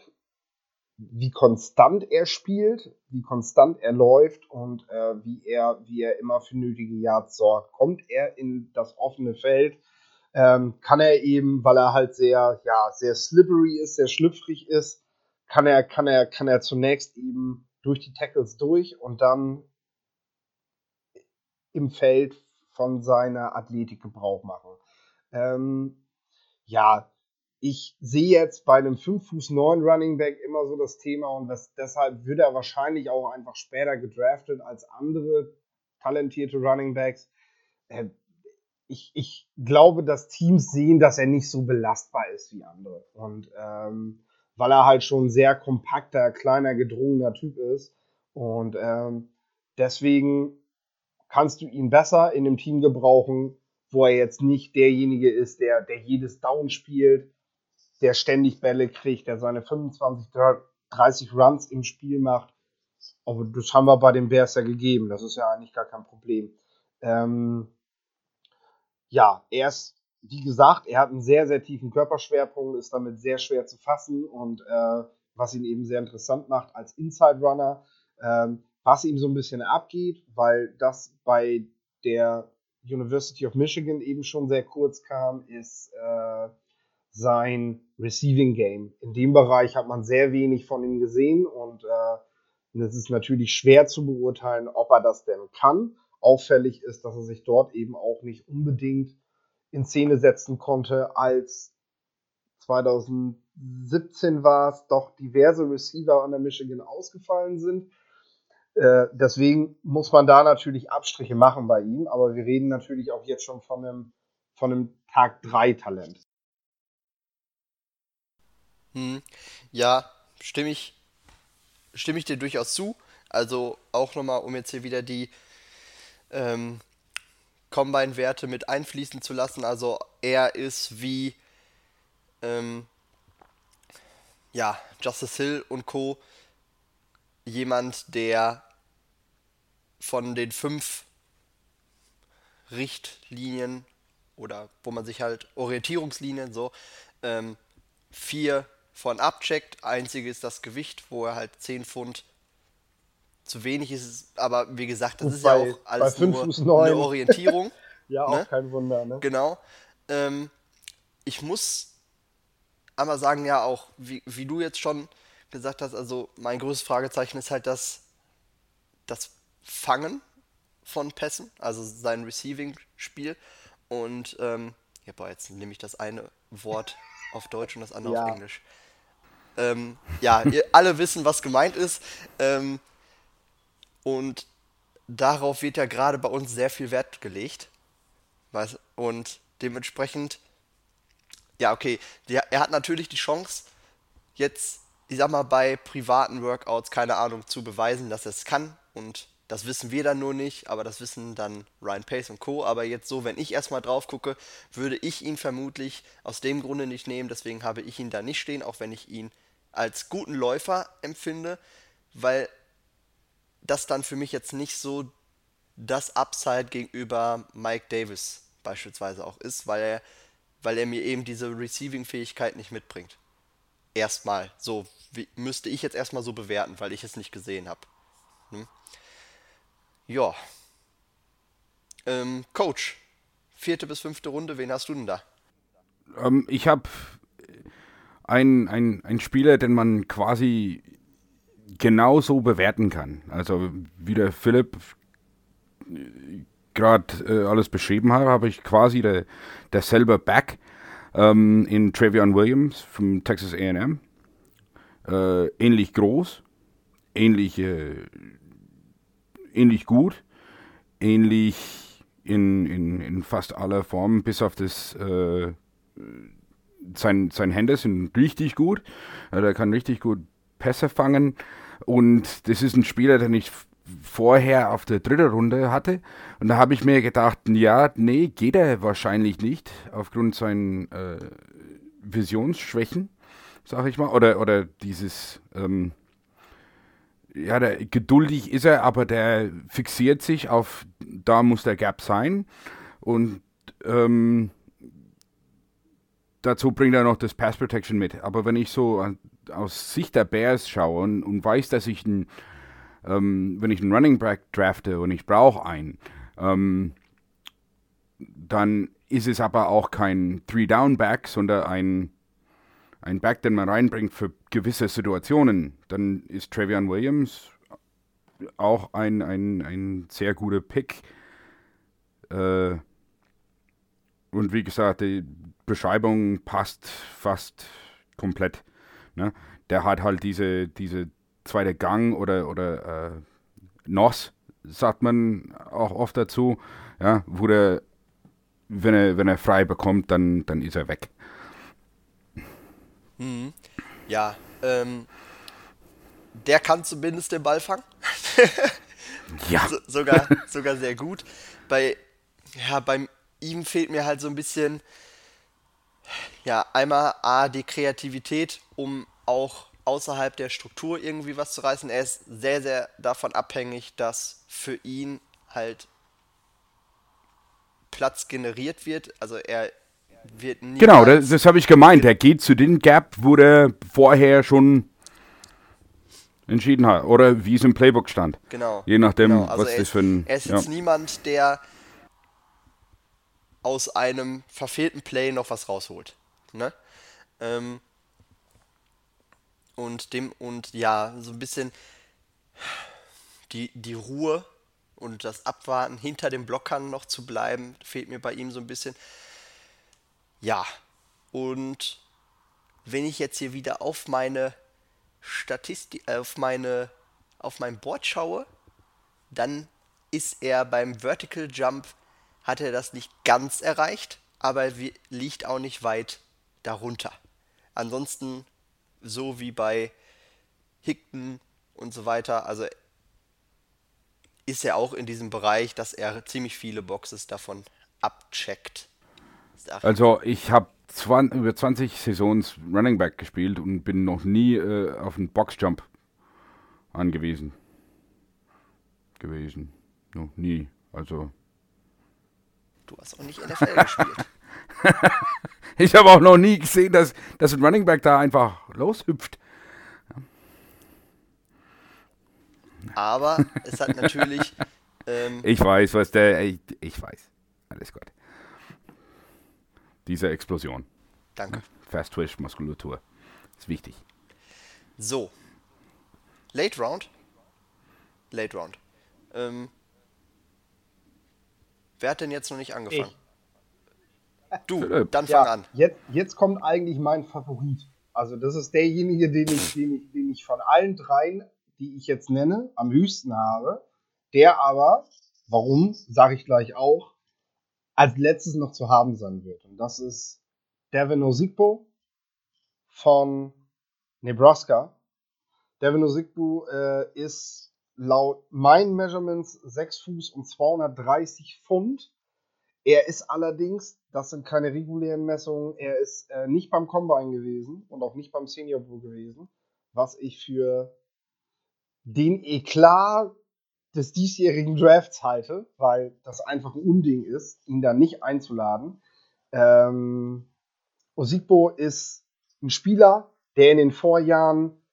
wie konstant er spielt, wie konstant er läuft und äh, wie er, wie er immer für nötige Yards sorgt. Kommt er in das offene Feld, ähm, kann er eben, weil er halt sehr, ja, sehr slippery ist, sehr schlüpfrig ist, kann er, kann er, kann er zunächst eben durch die Tackles durch und dann im Feld von seiner Athletik Gebrauch machen. Ähm, ja, ich sehe jetzt bei einem 5 Fuß 9 Running Back immer so das Thema und das, deshalb wird er wahrscheinlich auch einfach später gedraftet als andere talentierte Running Backs. Äh, ich, ich glaube, dass Teams sehen, dass er nicht so belastbar ist wie andere. Und ähm, weil er halt schon sehr kompakter, kleiner, gedrungener Typ ist. Und ähm, deswegen kannst du ihn besser in dem Team gebrauchen, wo er jetzt nicht derjenige ist, der, der jedes Down spielt, der ständig Bälle kriegt, der seine 25, 30 Runs im Spiel macht. Aber das haben wir bei den Bears ja gegeben. Das ist ja eigentlich gar kein Problem. Ähm, ja, er ist, wie gesagt, er hat einen sehr, sehr tiefen Körperschwerpunkt, ist damit sehr schwer zu fassen und äh, was ihn eben sehr interessant macht als Inside Runner, ähm, was ihm so ein bisschen abgeht, weil das bei der University of Michigan eben schon sehr kurz kam, ist äh, sein Receiving Game. In dem Bereich hat man sehr wenig von ihm gesehen und äh, es ist natürlich schwer zu beurteilen, ob er das denn kann auffällig ist, dass er sich dort eben auch nicht unbedingt in Szene setzen konnte, als 2017 war es, doch diverse Receiver an der Michigan ausgefallen sind. Äh, deswegen muss man da natürlich Abstriche machen bei ihm, aber wir reden natürlich auch jetzt schon von einem, von einem Tag 3 Talent. Hm. Ja, stimme ich, stimme ich dir durchaus zu. Also auch nochmal, um jetzt hier wieder die ähm, Combine-Werte mit einfließen zu lassen. Also er ist wie ähm, ja, Justice Hill und Co. jemand, der von den fünf Richtlinien oder wo man sich halt Orientierungslinien so ähm, vier von abcheckt. Einzige ist das Gewicht, wo er halt 10 Pfund zu wenig ist es, aber wie gesagt, das Und ist bei, ja auch alles nur eine Orientierung. ja, auch ne? kein Wunder, ne? Genau. Ähm, ich muss einmal sagen, ja, auch wie, wie du jetzt schon gesagt hast, also mein größtes Fragezeichen ist halt das, das Fangen von Pässen, also sein Receiving-Spiel. Und ähm, ja, boah, jetzt nehme ich das eine Wort auf Deutsch und das andere ja. auf Englisch. Ähm, ja, ihr alle wissen, was gemeint ist. Ähm, und darauf wird ja gerade bei uns sehr viel Wert gelegt. Und dementsprechend, ja, okay, er hat natürlich die Chance, jetzt, ich sag mal, bei privaten Workouts, keine Ahnung, zu beweisen, dass er es kann. Und das wissen wir dann nur nicht, aber das wissen dann Ryan Pace und Co. Aber jetzt so, wenn ich erstmal drauf gucke, würde ich ihn vermutlich aus dem Grunde nicht nehmen. Deswegen habe ich ihn da nicht stehen, auch wenn ich ihn als guten Läufer empfinde, weil das dann für mich jetzt nicht so das Upside gegenüber Mike Davis beispielsweise auch ist, weil er, weil er mir eben diese Receiving-Fähigkeit nicht mitbringt. Erstmal, so wie, müsste ich jetzt erstmal so bewerten, weil ich es nicht gesehen habe. Hm? Ja. Ähm, Coach, vierte bis fünfte Runde, wen hast du denn da? Ähm, ich habe einen ein Spieler, den man quasi genauso bewerten kann. Also wie der Philipp gerade äh, alles beschrieben hat, habe ich quasi der, der selber Back ähm, in Travion Williams vom Texas A&M. Äh, ähnlich groß, ähnlich, äh, ähnlich gut, ähnlich in, in, in fast aller Formen, bis auf das äh, sein, sein Hände sind richtig gut. Er kann richtig gut Pässe fangen. Und das ist ein Spieler, den ich vorher auf der dritten Runde hatte. Und da habe ich mir gedacht, ja, nee, geht er wahrscheinlich nicht, aufgrund seinen, äh, Visionsschwächen, sag ich mal, oder, oder dieses, ähm, ja, der, geduldig ist er, aber der fixiert sich auf, da muss der Gap sein und ähm, dazu bringt er noch das Pass Protection mit. Aber wenn ich so aus Sicht der Bears schaue und, und weiß, dass ich ein, ähm, wenn ich einen Running Back drafte und ich brauche einen, ähm, dann ist es aber auch kein Three-Down-Back, sondern ein, ein Back, den man reinbringt für gewisse Situationen. Dann ist Travion Williams auch ein, ein, ein sehr guter Pick. Äh, und wie gesagt, die Beschreibung passt fast komplett. Ne? Der hat halt diese, diese zweite Gang oder, oder äh, NOS, sagt man auch oft dazu, ja, wo der, wenn er, wenn er frei bekommt, dann, dann ist er weg. Mhm. Ja, ähm, der kann zumindest den Ball fangen. ja. So, sogar, sogar sehr gut. Bei, ja, beim ihm fehlt mir halt so ein bisschen, ja, einmal A, die Kreativität, um auch außerhalb der Struktur irgendwie was zu reißen. Er ist sehr, sehr davon abhängig, dass für ihn halt Platz generiert wird. Also er wird nie. Genau, das, das habe ich gemeint. Er geht zu den Gap, wo er vorher schon entschieden hat. Oder wie es im Playbook stand. Genau. Je nachdem, genau. Also was das für ein. Er ist jetzt ja. niemand, der aus einem verfehlten Play noch was rausholt. Ne? Ähm, und dem, und ja, so ein bisschen die, die Ruhe und das Abwarten hinter dem Blockern noch zu bleiben, fehlt mir bei ihm so ein bisschen. Ja, und wenn ich jetzt hier wieder auf meine Statistik, äh, auf meine, auf mein Board schaue, dann ist er beim Vertical Jump, hat er das nicht ganz erreicht, aber liegt auch nicht weit darunter. Ansonsten so wie bei Hickton und so weiter, also ist er auch in diesem Bereich, dass er ziemlich viele Boxes davon abcheckt. Also ich habe über 20 Saisons Running Back gespielt und bin noch nie äh, auf einen Boxjump angewiesen gewesen. Noch nie. Also. Du hast auch nicht NFL gespielt. ich habe auch noch nie gesehen, dass, dass ein Running Back da einfach loshüpft. Aber es hat natürlich. Ähm, ich weiß, was der. Ich, ich weiß. Alles gut. Diese Explosion. Danke. Fast Twitch Muskulatur. Ist wichtig. So. Late Round. Late Round. Ähm, wer hat denn jetzt noch nicht angefangen? Ich. Du, Philipp. dann fang ja, an. Jetzt, jetzt kommt eigentlich mein Favorit. Also das ist derjenige, den ich, den ich, den ich von allen dreien, die ich jetzt nenne, am höchsten habe. Der aber, warum, sage ich gleich auch, als letztes noch zu haben sein wird. Und das ist Devin Ozigbo von Nebraska. Devin Ozigbo äh, ist laut meinen Measurements 6 Fuß und 230 Pfund. Er ist allerdings, das sind keine regulären Messungen, er ist äh, nicht beim Combine gewesen und auch nicht beim Senior Bowl gewesen, was ich für den Eklat des diesjährigen Drafts halte, weil das einfach ein Unding ist, ihn da nicht einzuladen. Ähm, Osigbo ist ein Spieler, der in den Vorjahren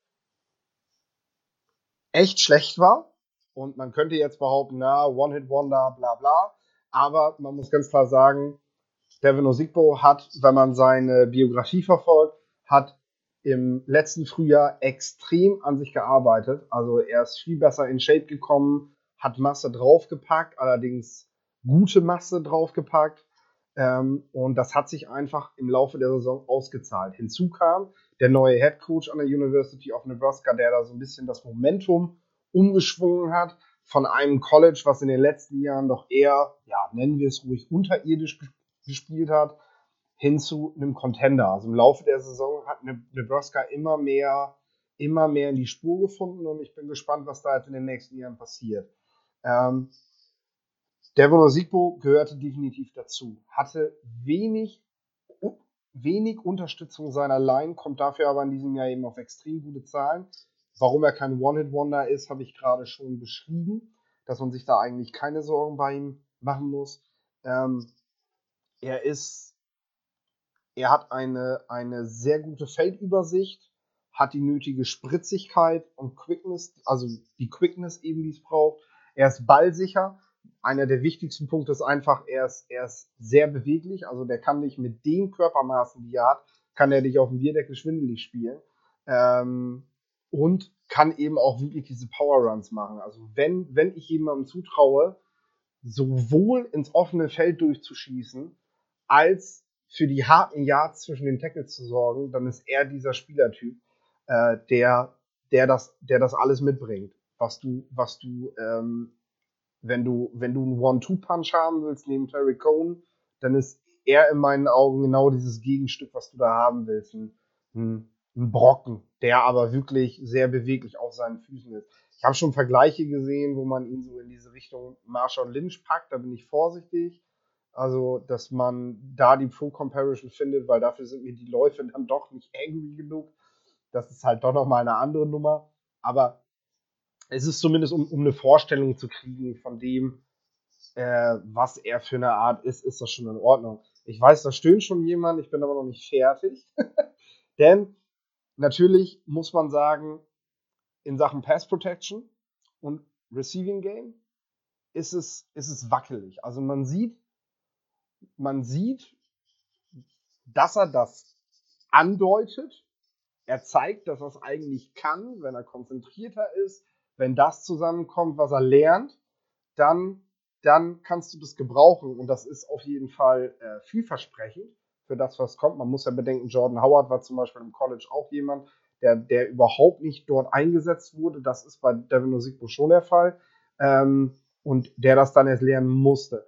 echt schlecht war. Und man könnte jetzt behaupten, na, One-Hit-Wonder, bla bla. Aber man muss ganz klar sagen, Devin Osigbo hat, wenn man seine Biografie verfolgt, hat im letzten Frühjahr extrem an sich gearbeitet. Also er ist viel besser in Shape gekommen, hat Masse draufgepackt, allerdings gute Masse draufgepackt. Ähm, und das hat sich einfach im Laufe der Saison ausgezahlt. Hinzu kam der neue Head Coach an der University of Nebraska, der da so ein bisschen das Momentum umgeschwungen hat von einem College, was in den letzten Jahren doch eher, ja, nennen wir es ruhig, unterirdisch gespielt hat, hin zu einem Contender. Also im Laufe der Saison hat ne-, Nebraska immer mehr, immer mehr in die Spur gefunden und ich bin gespannt, was da jetzt in den nächsten Jahren passiert. Ähm, Devon Osigbo gehörte definitiv dazu. Hatte wenig wenig Unterstützung seiner Line, kommt dafür aber in diesem Jahr eben auf extrem gute Zahlen. Warum er kein One-Hit-Wonder ist, habe ich gerade schon beschrieben, dass man sich da eigentlich keine Sorgen bei ihm machen muss. Ähm, er ist, er hat eine, eine sehr gute Feldübersicht, hat die nötige Spritzigkeit und Quickness, also die Quickness eben, die es braucht. Er ist ballsicher. Einer der wichtigsten Punkte ist einfach, er ist, er ist sehr beweglich. Also der kann dich mit den Körpermaßen, die er hat, kann er dich auf dem Bierdeckel schwindelig spielen. Ähm, und kann eben auch wirklich diese Power Runs machen. Also wenn, wenn ich jemandem zutraue, sowohl ins offene Feld durchzuschießen, als für die harten Yards zwischen den Tackles zu sorgen, dann ist er dieser Spielertyp, äh, der, der, das, der das alles mitbringt, was du, was du, ähm, wenn du, wenn du einen One-Two-Punch haben willst neben Terry Cohn, dann ist er in meinen Augen genau dieses Gegenstück, was du da haben willst. Ein, ein, Brocken, der aber wirklich sehr beweglich auf seinen Füßen ist. Ich habe schon Vergleiche gesehen, wo man ihn so in diese Richtung Marshall Lynch packt, da bin ich vorsichtig. Also, dass man da die Pro-Comparison findet, weil dafür sind mir die Läufe dann doch nicht angry genug. Das ist halt doch nochmal eine andere Nummer. Aber es ist zumindest, um, um eine Vorstellung zu kriegen von dem, äh, was er für eine Art ist, ist das schon in Ordnung. Ich weiß, da stöhnt schon jemand, ich bin aber noch nicht fertig. Denn natürlich muss man sagen, in Sachen Pass Protection und Receiving Game ist es, ist es wackelig. Also man sieht, man sieht, dass er das andeutet. Er zeigt, dass er es eigentlich kann, wenn er konzentrierter ist. Wenn das zusammenkommt, was er lernt, dann, dann kannst du das gebrauchen. Und das ist auf jeden Fall äh, vielversprechend für das, was kommt. Man muss ja bedenken, Jordan Howard war zum Beispiel im College auch jemand, der, der überhaupt nicht dort eingesetzt wurde. Das ist bei Devin Osigbo schon der Fall. Ähm, und der das dann erst lernen musste.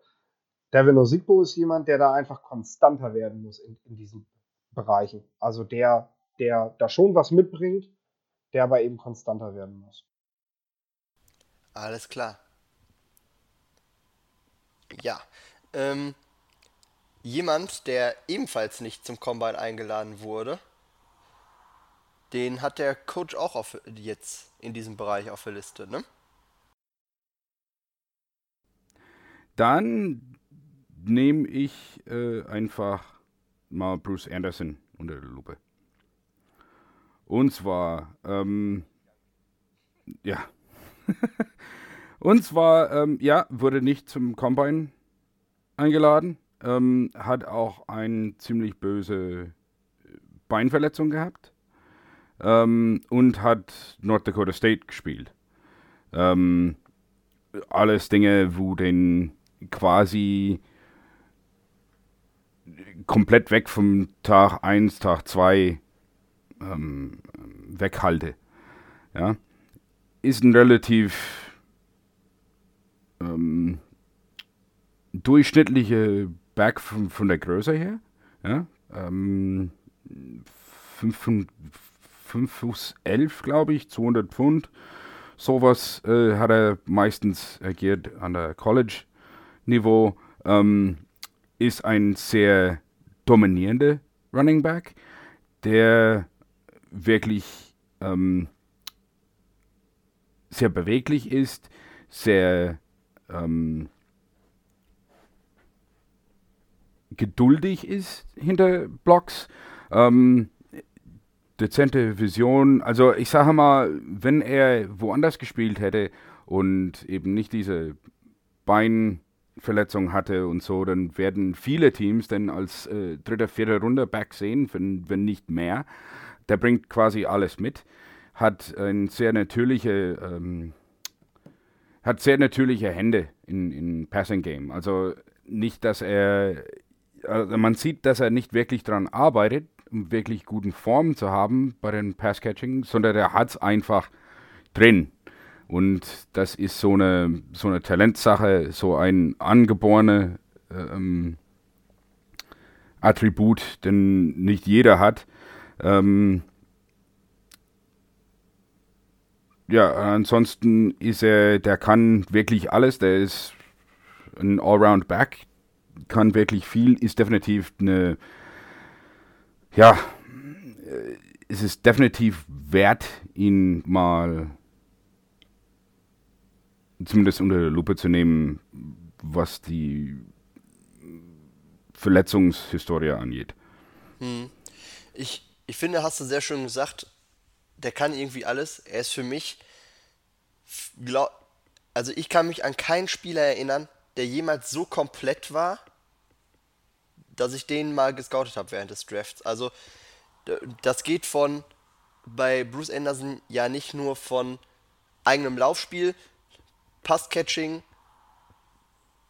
Devin Osigbo ist jemand, der da einfach konstanter werden muss in, in diesen Bereichen. Also der, der da schon was mitbringt, der aber eben konstanter werden muss. Alles klar. Ja. Ähm, jemand, der ebenfalls nicht zum Combine eingeladen wurde, den hat der Coach auch auf, jetzt in diesem Bereich auf der Liste, ne? Dann nehme ich äh, einfach mal Bruce Anderson unter der Lupe. Und zwar, ähm, ja. Und zwar, ähm, ja, wurde nicht zum Combine eingeladen. Ähm, hat auch eine ziemlich böse Beinverletzung gehabt. Ähm, und hat North Dakota State gespielt. Ähm, alles Dinge, wo den quasi komplett weg vom Tag 1, Tag 2 ähm, weghalte. Ja. Ist ein relativ ähm, durchschnittliche Back von, von, der Größe her. Ja. Ähm, 5, 5 Fuß 11, glaube ich, 200 Pfund. Sowas äh, hat er meistens agiert an der College-Niveau. Ähm, ist ein sehr dominierender Running Back, der wirklich ähm, sehr beweglich ist, sehr ähm, geduldig ist hinter Blocks, ähm, dezente Vision. Also ich sage mal, wenn er woanders gespielt hätte und eben nicht diese Bein Verletzung hatte und so, dann werden viele Teams dann als äh, dritter, vierter Runde Back sehen, wenn, wenn nicht mehr. Der bringt quasi alles mit, hat ein sehr natürliche, ähm, hat sehr natürliche Hände in, in Passing Game. Also nicht, dass er, also man sieht, dass er nicht wirklich daran arbeitet, um wirklich guten Form zu haben bei den Pass Catching, sondern er hat es einfach drin. Und das ist so eine, so eine Talentsache, so ein angeborene ähm, Attribut, den nicht jeder hat. Ähm, ja, ansonsten ist er, der kann wirklich alles, der ist ein Allround-Back, kann wirklich viel, ist definitiv eine ja, es ist definitiv wert, ihn mal zumindest unter der Lupe zu nehmen, was die Verletzungshistorie angeht. Hm. Ich, ich finde, hast du sehr schön gesagt, der kann irgendwie alles. Er ist für mich, glaub, also ich kann mich an keinen Spieler erinnern, der jemals so komplett war, dass ich den mal gescoutet habe während des Drafts. Also das geht von bei Bruce Anderson ja nicht nur von eigenem Laufspiel, Pass-Catching,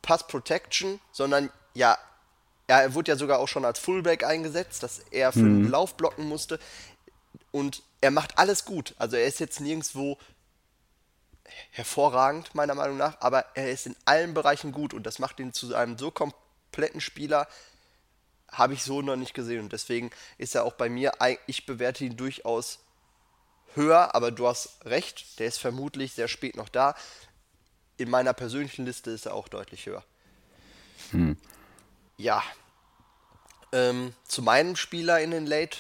Pass-Protection, sondern ja, er wurde ja sogar auch schon als Fullback eingesetzt, dass er für mhm. den Lauf blocken musste. Und er macht alles gut. Also er ist jetzt nirgendwo hervorragend, meiner Meinung nach, aber er ist in allen Bereichen gut und das macht ihn zu einem so kompletten Spieler, habe ich so noch nicht gesehen. Und deswegen ist er auch bei mir, ich bewerte ihn durchaus höher, aber du hast recht, der ist vermutlich sehr spät noch da. In meiner persönlichen Liste ist er auch deutlich höher. Hm. Ja. Ähm, zu meinem Spieler in den Late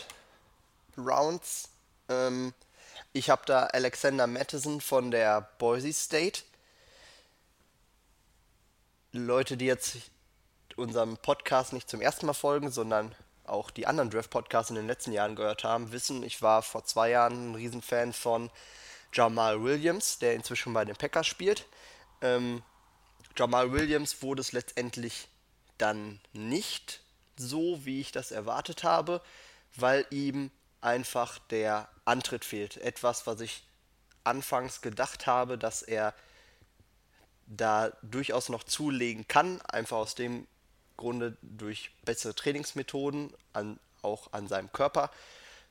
Rounds. Ähm, ich habe da Alexander Mattison von der Boise State. Leute, die jetzt unserem Podcast nicht zum ersten Mal folgen, sondern auch die anderen Draft-Podcasts in den letzten Jahren gehört haben, wissen, ich war vor zwei Jahren ein Riesenfan von Jamal Williams, der inzwischen bei den Packers spielt. Ähm, Jamal Williams wurde es letztendlich dann nicht so, wie ich das erwartet habe, weil ihm einfach der Antritt fehlt. Etwas, was ich anfangs gedacht habe, dass er da durchaus noch zulegen kann, einfach aus dem Grunde durch bessere Trainingsmethoden, an, auch an seinem Körper.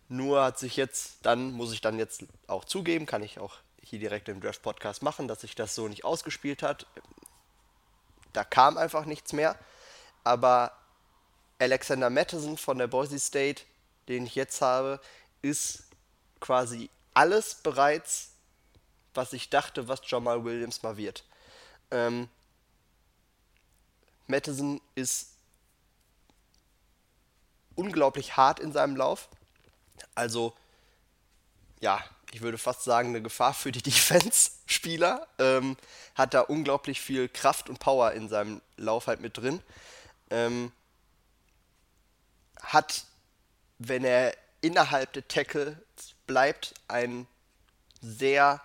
Nur hat sich jetzt, dann muss ich dann jetzt auch zugeben, kann ich auch hier direkt im Draft-Podcast machen, dass sich das so nicht ausgespielt hat. Da kam einfach nichts mehr. Aber Alexander Mattison von der Boise State, den ich jetzt habe, ist quasi alles bereits, was ich dachte, was Jamal Williams mal wird. Ähm, Mattison ist unglaublich hart in seinem Lauf. Also, ja, ich würde fast sagen, eine Gefahr für die Defense-Spieler. Ähm, hat da unglaublich viel Kraft und Power in seinem Lauf halt mit drin. Ähm, hat, wenn er innerhalb der Tackle bleibt, ein sehr,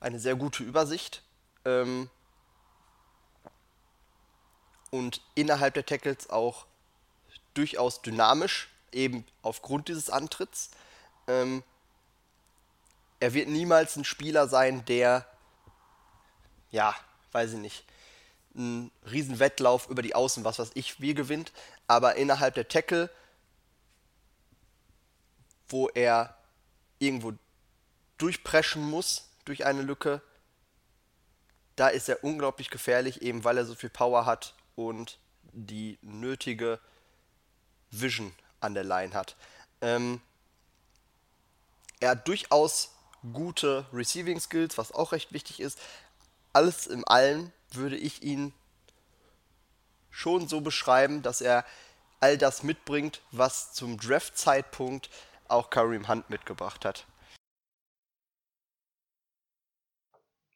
eine sehr gute Übersicht. Ähm, und innerhalb der Tackles auch durchaus dynamisch, eben aufgrund dieses Antritts. Ähm, er wird niemals ein Spieler sein, der, ja, weiß ich nicht, einen riesen Wettlauf über die Außen, was weiß ich, wie gewinnt, aber innerhalb der Tackle, wo er irgendwo durchpreschen muss durch eine Lücke, da ist er unglaublich gefährlich, eben weil er so viel Power hat und die nötige Vision an der Line hat. Ähm, er hat durchaus gute Receiving Skills, was auch recht wichtig ist. Alles im Allen würde ich ihn schon so beschreiben, dass er all das mitbringt, was zum Draft-Zeitpunkt auch Kareem Hunt mitgebracht hat.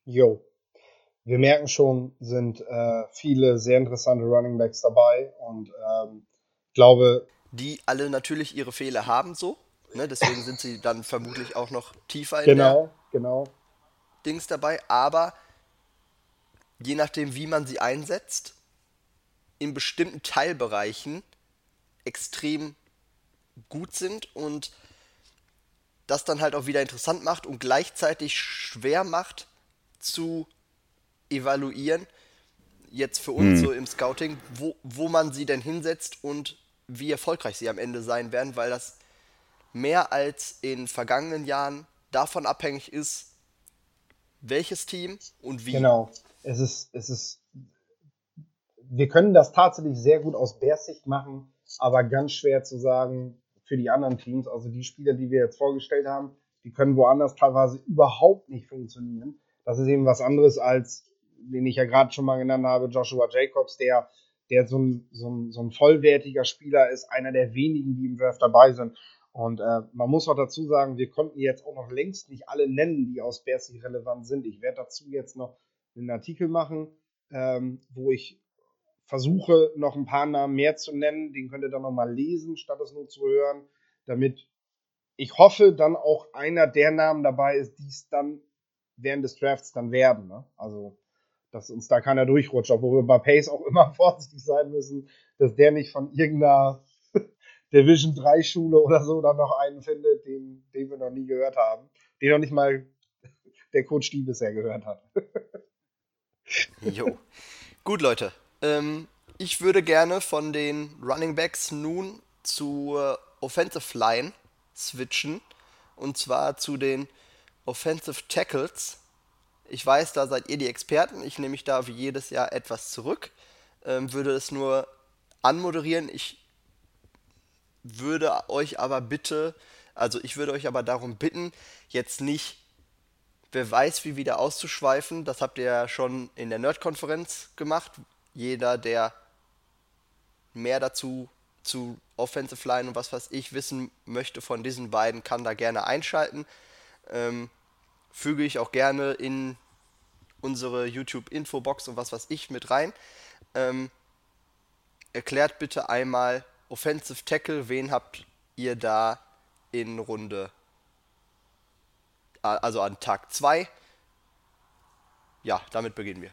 Jo, wir merken schon, sind äh, viele sehr interessante Running Backs dabei und ähm, glaube. Die alle natürlich ihre Fehler haben, so. Ne? Deswegen sind sie dann vermutlich auch noch tiefer in genau, der genau. Dings dabei. Aber je nachdem, wie man sie einsetzt, in bestimmten Teilbereichen extrem gut sind und das dann halt auch wieder interessant macht und gleichzeitig schwer macht zu evaluieren, jetzt für uns hm. so im Scouting, wo, wo man sie denn hinsetzt und wie erfolgreich sie am Ende sein werden, weil das mehr als in vergangenen Jahren davon abhängig ist, welches Team und wie. Genau. Es ist, es ist, wir können das tatsächlich sehr gut aus Bärsicht machen, aber ganz schwer zu sagen für die anderen Teams. Also die Spieler, die wir jetzt vorgestellt haben, die können woanders teilweise überhaupt nicht funktionieren. Das ist eben was anderes als den ich ja gerade schon mal genannt habe, Joshua Jacobs, der der so ein, so, ein, so ein vollwertiger Spieler ist, einer der wenigen, die im Draft dabei sind. Und äh, man muss auch dazu sagen, wir konnten jetzt auch noch längst nicht alle nennen, die aus Bercy relevant sind. Ich werde dazu jetzt noch einen Artikel machen, ähm, wo ich versuche, noch ein paar Namen mehr zu nennen. Den könnt ihr dann nochmal lesen, statt es nur zu hören, damit ich hoffe, dann auch einer der Namen dabei ist, die es dann während des Drafts dann werden. Ne? Also, dass uns da keiner durchrutscht, obwohl wir bei Pace auch immer vorsichtig sein müssen, dass der nicht von irgendeiner Division 3 Schule oder so dann noch einen findet, den, den wir noch nie gehört haben. Den noch nicht mal der Coach die bisher gehört hat. jo. Gut, Leute. Ähm, ich würde gerne von den Running Backs nun zur Offensive Line switchen. Und zwar zu den Offensive Tackles. Ich weiß, da seid ihr die Experten. Ich nehme mich da wie jedes Jahr etwas zurück. Ähm, würde es nur anmoderieren. Ich würde euch aber bitte, also ich würde euch aber darum bitten, jetzt nicht, wer weiß, wie wieder auszuschweifen. Das habt ihr ja schon in der Nerd-Konferenz gemacht. Jeder, der mehr dazu zu Offensive Line und was weiß ich wissen möchte von diesen beiden, kann da gerne einschalten. Ähm, füge ich auch gerne in unsere YouTube-Infobox und was weiß ich mit rein. Ähm, erklärt bitte einmal Offensive Tackle, wen habt ihr da in Runde, also an Tag 2? Ja, damit beginnen wir.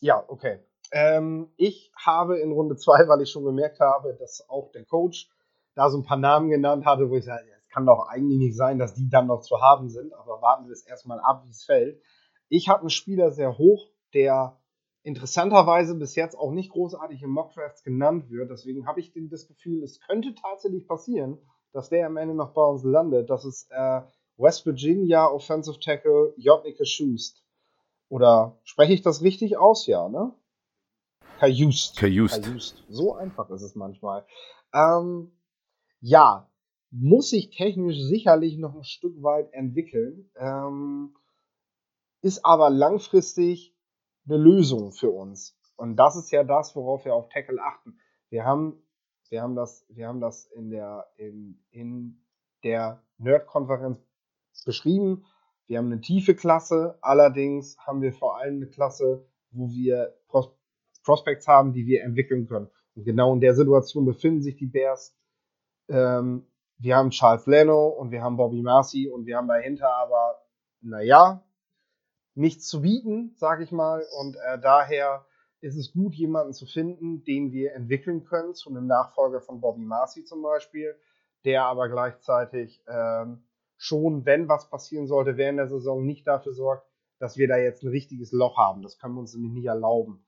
Ja, okay. Ähm, ich habe in Runde 2, weil ich schon gemerkt habe, dass auch der Coach da so ein paar Namen genannt hatte, wo ich sage, es kann doch eigentlich nicht sein, dass die dann noch zu haben sind, aber warten wir es erstmal ab, wie es fällt. Ich habe einen Spieler sehr hoch, der interessanterweise bis jetzt auch nicht großartig im Mockdrafts genannt wird. Deswegen habe ich das Gefühl, es könnte tatsächlich passieren, dass der am Ende noch bei uns landet. Das ist äh, West Virginia Offensive Tackle Jotnike Schust. Oder spreche ich das richtig aus? Ja, ne? Kajust. Kajust. Kajust. So einfach ist es manchmal. Ähm, ja, muss sich technisch sicherlich noch ein Stück weit entwickeln, ähm, ist aber langfristig eine Lösung für uns. Und das ist ja das, worauf wir auf Tackle achten. Wir haben, wir haben das, wir haben das in der, in, in der Nerd-Konferenz beschrieben. Wir haben eine tiefe Klasse, allerdings haben wir vor allem eine Klasse, wo wir Pros Prospects haben, die wir entwickeln können. Und genau in der Situation befinden sich die Bears. Ähm, wir haben Charles Leno und wir haben Bobby Marcy und wir haben dahinter aber, naja, nichts zu bieten, sage ich mal. Und äh, daher ist es gut, jemanden zu finden, den wir entwickeln können, zu einem Nachfolger von Bobby Marcy zum Beispiel, der aber gleichzeitig ähm, schon, wenn was passieren sollte während der Saison, nicht dafür sorgt, dass wir da jetzt ein richtiges Loch haben. Das können wir uns nämlich nicht erlauben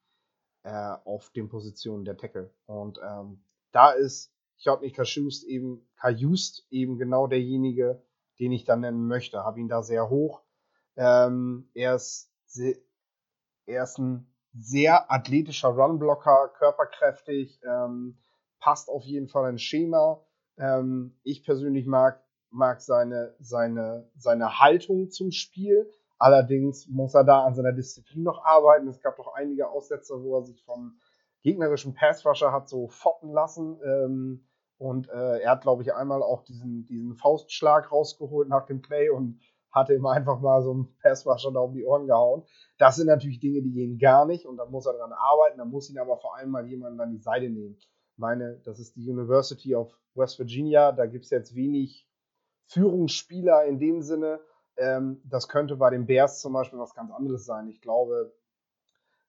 äh, auf den Positionen der Tackle. Und ähm, da ist Jotnik Kajust eben, Kajust eben genau derjenige, den ich dann nennen möchte. Habe ihn da sehr hoch. Ähm, er, ist er ist ein sehr athletischer Runblocker, körperkräftig, ähm, passt auf jeden Fall ins Schema. Ähm, ich persönlich mag, mag seine, seine, seine Haltung zum Spiel. Allerdings muss er da an seiner Disziplin noch arbeiten. Es gab doch einige Aussätze, wo er sich vom gegnerischen Passrusher hat so foppen lassen. Ähm, und äh, er hat, glaube ich, einmal auch diesen, diesen Faustschlag rausgeholt nach dem Play und hatte ihm einfach mal so einen Passrusher da um die Ohren gehauen. Das sind natürlich Dinge, die gehen gar nicht und da muss er dran arbeiten. Da muss ihn aber vor allem mal jemand an die Seite nehmen. Ich meine, das ist die University of West Virginia. Da gibt es jetzt wenig Führungsspieler in dem Sinne. Ähm, das könnte bei den Bears zum Beispiel was ganz anderes sein. Ich glaube,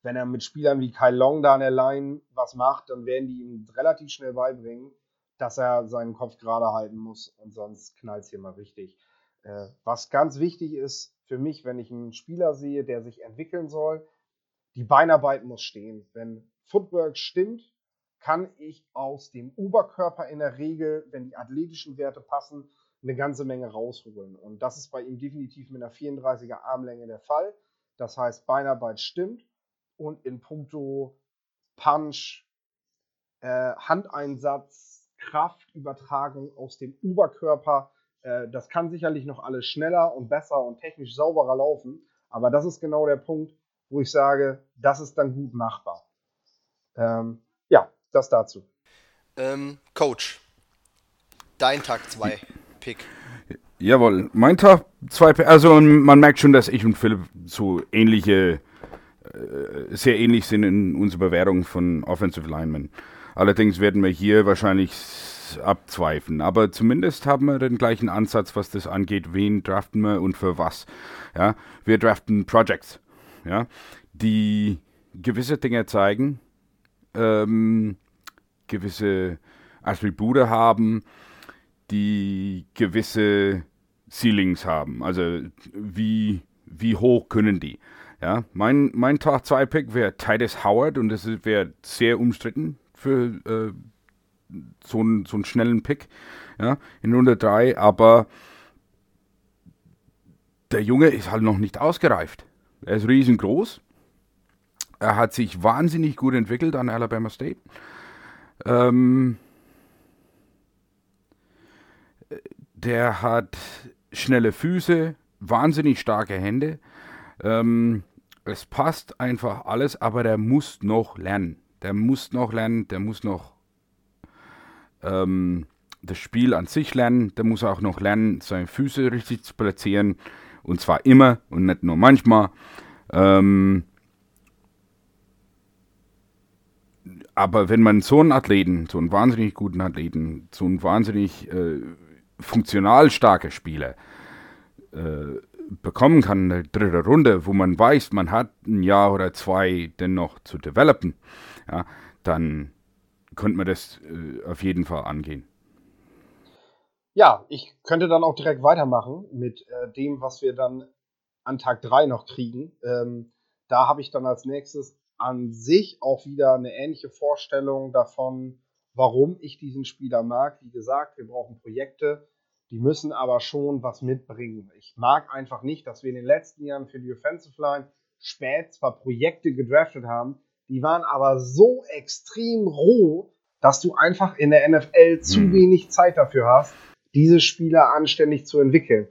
wenn er mit Spielern wie Kyle Long da an der Line was macht, dann werden die ihm relativ schnell beibringen, dass er seinen Kopf gerade halten muss und sonst knallt es hier mal richtig. Äh, was ganz wichtig ist für mich, wenn ich einen Spieler sehe, der sich entwickeln soll, die Beinarbeit muss stehen. Wenn Footwork stimmt, kann ich aus dem Oberkörper in der Regel, wenn die athletischen Werte passen, eine ganze Menge rausholen. Und das ist bei ihm definitiv mit einer 34er Armlänge der Fall. Das heißt, Beinarbeit stimmt und in puncto Punch, äh, Handeinsatz, Kraftübertragung aus dem Oberkörper, äh, das kann sicherlich noch alles schneller und besser und technisch sauberer laufen. Aber das ist genau der Punkt, wo ich sage, das ist dann gut machbar. Ähm, ja, das dazu. Ähm, Coach, dein Tag 2 Pick. Jawohl, mein Tag 2 Pick. Also man merkt schon, dass ich und Philipp so ähnliche, äh, sehr ähnlich sind in unserer Bewertung von Offensive Linemen. Allerdings werden wir hier wahrscheinlich abzweifeln. Aber zumindest haben wir den gleichen Ansatz, was das angeht. Wen draften wir und für was? Ja, wir draften Projects, ja, die gewisse Dinge zeigen, ähm, gewisse Attribute haben, die gewisse Ceilings haben. Also wie, wie hoch können die? Ja, mein, mein Tag 2 Pick wäre Titus Howard und das wäre sehr umstritten für äh, so, einen, so einen schnellen Pick ja, in Runde 3, aber der Junge ist halt noch nicht ausgereift. Er ist riesengroß. Er hat sich wahnsinnig gut entwickelt an Alabama State. Ähm, der hat schnelle Füße, wahnsinnig starke Hände. Ähm, es passt einfach alles, aber der muss noch lernen. Der muss noch lernen, der muss noch ähm, das Spiel an sich lernen. Der muss auch noch lernen, seine Füße richtig zu platzieren. Und zwar immer und nicht nur manchmal. Ähm, aber wenn man so einen Athleten, so einen wahnsinnig guten Athleten, so einen wahnsinnig äh, funktional starken Spieler äh, bekommen kann in der dritten Runde, wo man weiß, man hat ein Jahr oder zwei denn noch zu developen, ja, dann könnte man das äh, auf jeden Fall angehen. Ja, ich könnte dann auch direkt weitermachen mit äh, dem, was wir dann an Tag 3 noch kriegen. Ähm, da habe ich dann als nächstes an sich auch wieder eine ähnliche Vorstellung davon, warum ich diesen Spieler mag. Wie gesagt, wir brauchen Projekte, die müssen aber schon was mitbringen. Ich mag einfach nicht, dass wir in den letzten Jahren für die Offensive Line spät zwar Projekte gedraftet haben, die waren aber so extrem roh, dass du einfach in der NFL zu mhm. wenig Zeit dafür hast, diese Spieler anständig zu entwickeln.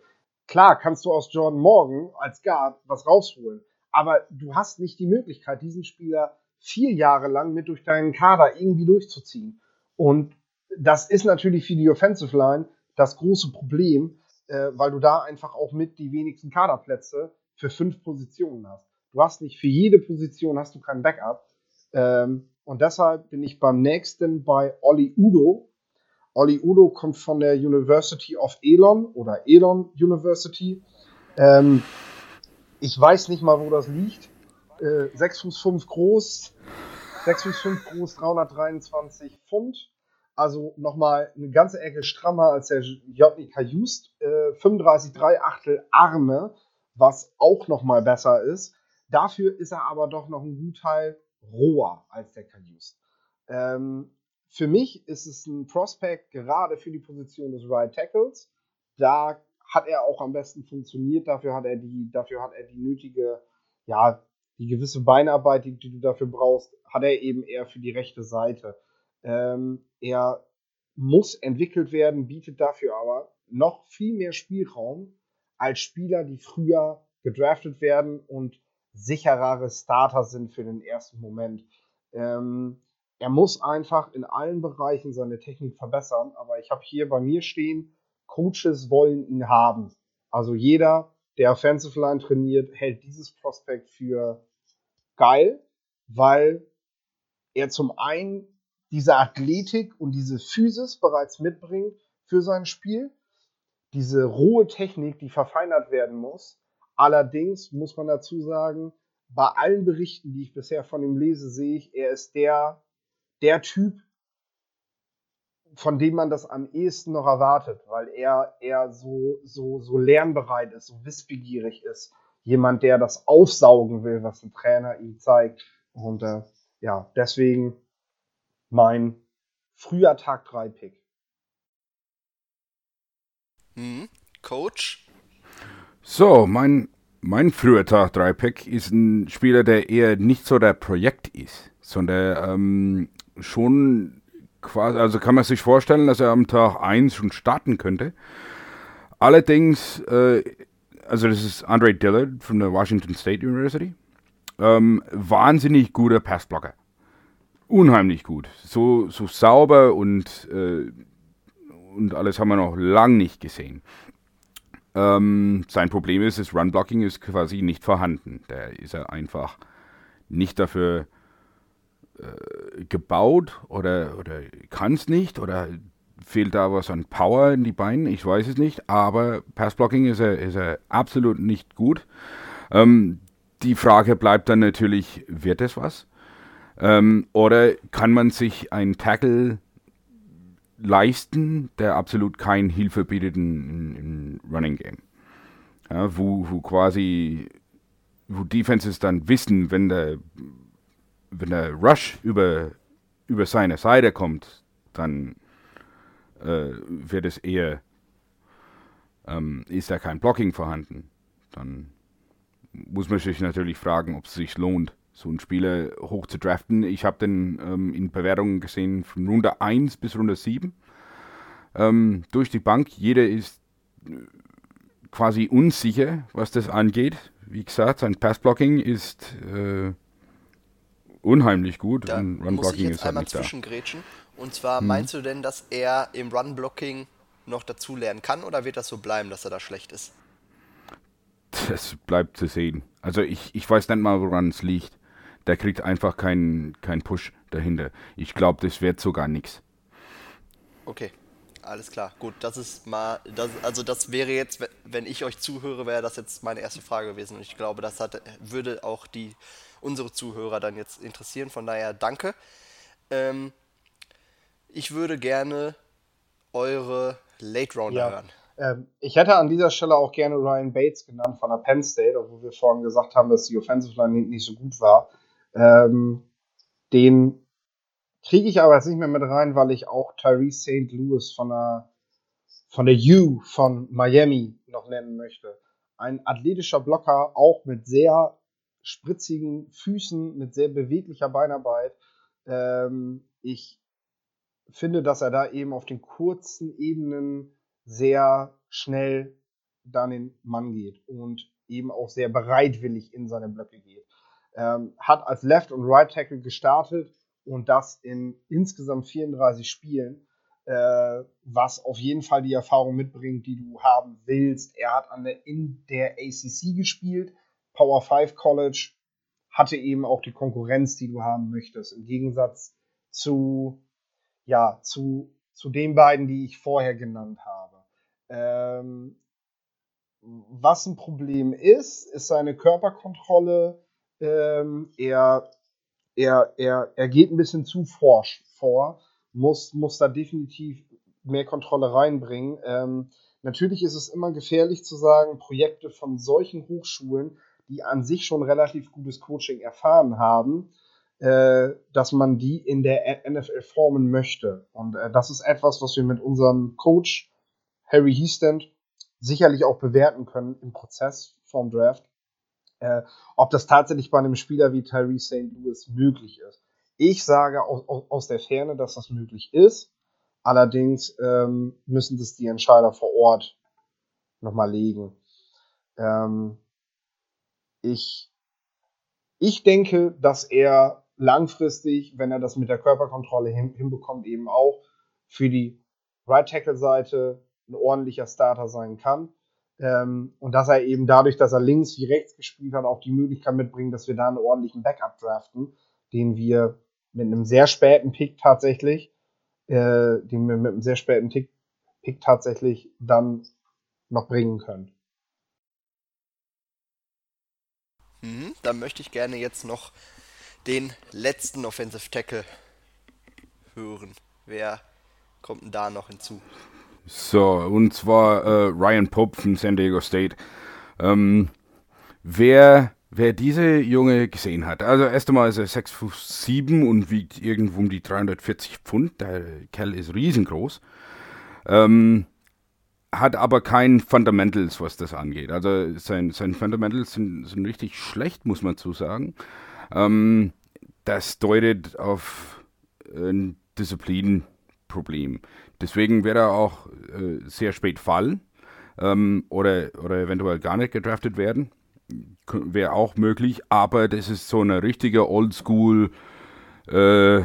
Klar kannst du aus Jordan Morgan als Guard was rausholen, aber du hast nicht die Möglichkeit, diesen Spieler vier Jahre lang mit durch deinen Kader irgendwie durchzuziehen. Und das ist natürlich für die Offensive Line das große Problem, äh, weil du da einfach auch mit die wenigsten Kaderplätze für fünf Positionen hast. Du hast nicht für jede Position hast du kein Backup. Ähm, und deshalb bin ich beim nächsten bei Olli Udo. Olli Udo kommt von der University of Elon oder Elon University. Ähm, ich weiß nicht mal, wo das liegt. Äh, 6 Fuß 5 groß, 6 Fuß 5 groß, 323 Pfund. Also nochmal eine ganze Ecke strammer als der JNK Just. Äh, 35,3 Achtel Arme, was auch nochmal besser ist. Dafür ist er aber doch noch ein Gutteil roher als der Cayuse. Ähm, für mich ist es ein Prospect gerade für die Position des Right Tackles. Da hat er auch am besten funktioniert. Dafür hat er die, dafür hat er die nötige, ja, die gewisse Beinarbeit, die, die du dafür brauchst, hat er eben eher für die rechte Seite. Ähm, er muss entwickelt werden, bietet dafür aber noch viel mehr Spielraum als Spieler, die früher gedraftet werden und sicherere Starter sind für den ersten Moment. Ähm, er muss einfach in allen Bereichen seine Technik verbessern, aber ich habe hier bei mir stehen, Coaches wollen ihn haben. Also jeder, der Offensive Line trainiert, hält dieses Prospekt für geil, weil er zum einen diese Athletik und diese Physis bereits mitbringt für sein Spiel, diese rohe Technik, die verfeinert werden muss, Allerdings muss man dazu sagen, bei allen Berichten, die ich bisher von ihm lese, sehe ich, er ist der, der Typ, von dem man das am ehesten noch erwartet, weil er, er so, so, so lernbereit ist, so wissbegierig ist. Jemand, der das aufsaugen will, was ein Trainer ihm zeigt. Und äh, ja, deswegen mein früher Tag 3 Pick. Mhm. Coach? So, mein, mein früher Tag 3 Pick ist ein Spieler, der eher nicht so der Projekt ist, sondern ähm, schon quasi, also kann man sich vorstellen, dass er am Tag 1 schon starten könnte. Allerdings, äh, also das ist Andre Dillard von der Washington State University. Ähm, wahnsinnig guter Passblocker. unheimlich gut. So, so sauber und, äh, und alles haben wir noch lang nicht gesehen. Ähm, sein Problem ist, das Run-Blocking ist quasi nicht vorhanden. Da ist er einfach nicht dafür äh, gebaut oder, oder kann es nicht oder fehlt da was an Power in die Beine, ich weiß es nicht, aber Passblocking ist er, ist er absolut nicht gut. Ähm, die Frage bleibt dann natürlich, wird es was? Ähm, oder kann man sich einen Tackle leisten, der absolut keine Hilfe bietet im Running Game? Ja, wo, wo quasi, wo Defenses dann wissen, wenn der, wenn der Rush über, über seine Seite kommt, dann äh, wird es eher, ähm, ist da kein Blocking vorhanden. Dann muss man sich natürlich fragen, ob es sich lohnt, so einen Spieler hoch zu draften. Ich habe den ähm, in Bewertungen gesehen von Runde 1 bis Runde 7. Ähm, durch die Bank. Jeder ist äh, quasi unsicher, was das angeht. Wie gesagt, sein Passblocking ist äh, unheimlich gut da und Runblocking ist halt nicht da. Und zwar hm. meinst du denn, dass er im Runblocking noch dazu lernen kann oder wird das so bleiben, dass er da schlecht ist? Das bleibt zu sehen. Also ich, ich weiß nicht mal, woran es liegt. Der kriegt einfach keinen kein Push dahinter. Ich glaube, das wird sogar nichts. Okay, alles klar. Gut, das ist mal, das, also das wäre jetzt, wenn ich euch zuhöre, wäre das jetzt meine erste Frage gewesen. Und ich glaube, das hat, würde auch die unsere Zuhörer dann jetzt interessieren. Von daher danke. Ähm, ich würde gerne eure Late Rounder ja. hören. Ähm, ich hätte an dieser Stelle auch gerne Ryan Bates genannt von der Penn State, obwohl wir vorhin gesagt haben, dass die Offensive Line nicht so gut war. Ähm, den kriege ich aber jetzt nicht mehr mit rein, weil ich auch Tyrese St. Louis von der, von der U von Miami noch nennen möchte. Ein athletischer Blocker, auch mit sehr spritzigen Füßen, mit sehr beweglicher Beinarbeit. Ähm, ich finde, dass er da eben auf den kurzen Ebenen sehr schnell dann den Mann geht und eben auch sehr bereitwillig in seine Blöcke geht. Ähm, hat als Left- und Right-Tackle gestartet und das in insgesamt 34 Spielen, äh, was auf jeden Fall die Erfahrung mitbringt, die du haben willst. Er hat an der, in der ACC gespielt, Power 5 College, hatte eben auch die Konkurrenz, die du haben möchtest. Im Gegensatz zu, ja, zu, zu den beiden, die ich vorher genannt habe. Ähm, was ein Problem ist, ist seine Körperkontrolle. Ähm, er, er, er, er geht ein bisschen zu forsch vor, muss, muss da definitiv mehr Kontrolle reinbringen. Ähm, natürlich ist es immer gefährlich zu sagen, Projekte von solchen Hochschulen, die an sich schon relativ gutes Coaching erfahren haben, dass man die in der NFL formen möchte. Und äh, das ist etwas, was wir mit unserem Coach Harry Heastand sicherlich auch bewerten können im Prozess vom Draft, äh, ob das tatsächlich bei einem Spieler wie Tyree St. Louis möglich ist. Ich sage aus, aus der Ferne, dass das möglich ist. Allerdings ähm, müssen das die Entscheider vor Ort nochmal legen. Ähm, ich, ich denke, dass er langfristig, wenn er das mit der Körperkontrolle hin, hinbekommt, eben auch für die Right Tackle Seite ein ordentlicher Starter sein kann. Ähm, und dass er eben dadurch, dass er links wie rechts gespielt hat, auch die Möglichkeit mitbringt, dass wir da einen ordentlichen Backup draften, den wir mit einem sehr späten Pick tatsächlich, äh, den wir mit einem sehr späten Pick, Pick tatsächlich dann noch bringen können. Mhm, dann möchte ich gerne jetzt noch den letzten Offensive Tackle hören. Wer kommt denn da noch hinzu? So, und zwar äh, Ryan Pope von San Diego State. Ähm, wer, wer diese Junge gesehen hat, also erst einmal ist er 6 Fuß 7 und wiegt irgendwo um die 340 Pfund. Der Kerl ist riesengroß. Ähm, hat aber kein Fundamentals, was das angeht. Also sein, sein Fundamentals sind, sind richtig schlecht, muss man zu sagen. Ähm, das deutet auf ein Disziplinproblem. Deswegen wird er auch äh, sehr spät fallen ähm, oder, oder eventuell gar nicht gedraftet werden. Wäre auch möglich, aber das ist so eine richtige Oldschool äh,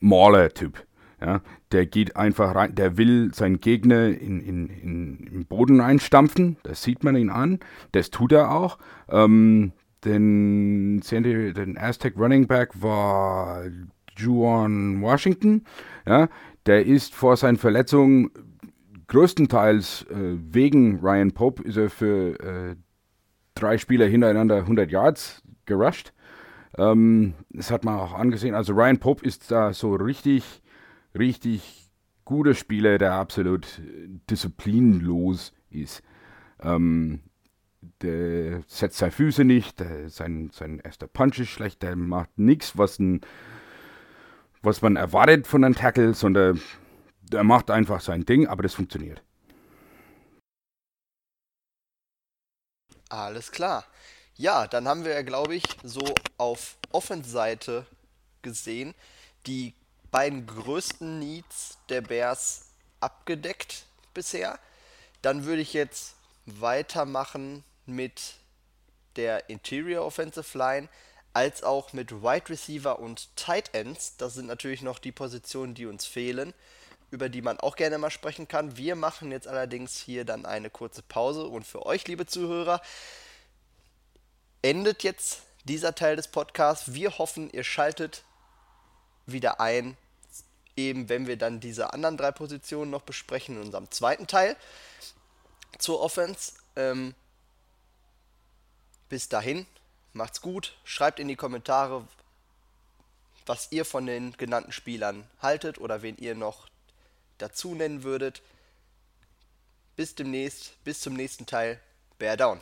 Mauler-Typ. Ja, der geht einfach rein, der will seinen Gegner in, in, in, in Boden einstampfen, das sieht man ihn an, das tut er auch. Ähm, den, den Aztec Running Back war Juan Washington, ja, der ist vor seinen Verletzungen größtenteils äh, wegen Ryan Pope ist er für äh, drei Spieler hintereinander 100 Yards gerusht. Ähm, das hat man auch angesehen. Also Ryan Pope ist da so richtig, richtig guter Spieler, der absolut disziplinlos ist. Ähm, der setzt seine Füße nicht, der, sein, sein erster Punch ist schlecht, der macht nichts, was, was man erwartet von einem Tackle, sondern der macht einfach sein Ding, aber das funktioniert. Alles klar. Ja, dann haben wir ja, glaube ich, so auf Offense-Seite gesehen, die beiden größten Needs der Bears abgedeckt bisher. Dann würde ich jetzt weitermachen mit der Interior Offensive Line als auch mit Wide Receiver und Tight Ends. Das sind natürlich noch die Positionen, die uns fehlen, über die man auch gerne mal sprechen kann. Wir machen jetzt allerdings hier dann eine kurze Pause und für euch, liebe Zuhörer, endet jetzt dieser Teil des Podcasts. Wir hoffen, ihr schaltet wieder ein, eben wenn wir dann diese anderen drei Positionen noch besprechen in unserem zweiten Teil zur Offense. Ähm, bis dahin, macht's gut, schreibt in die Kommentare, was ihr von den genannten Spielern haltet oder wen ihr noch dazu nennen würdet. Bis demnächst, bis zum nächsten Teil. Bear down.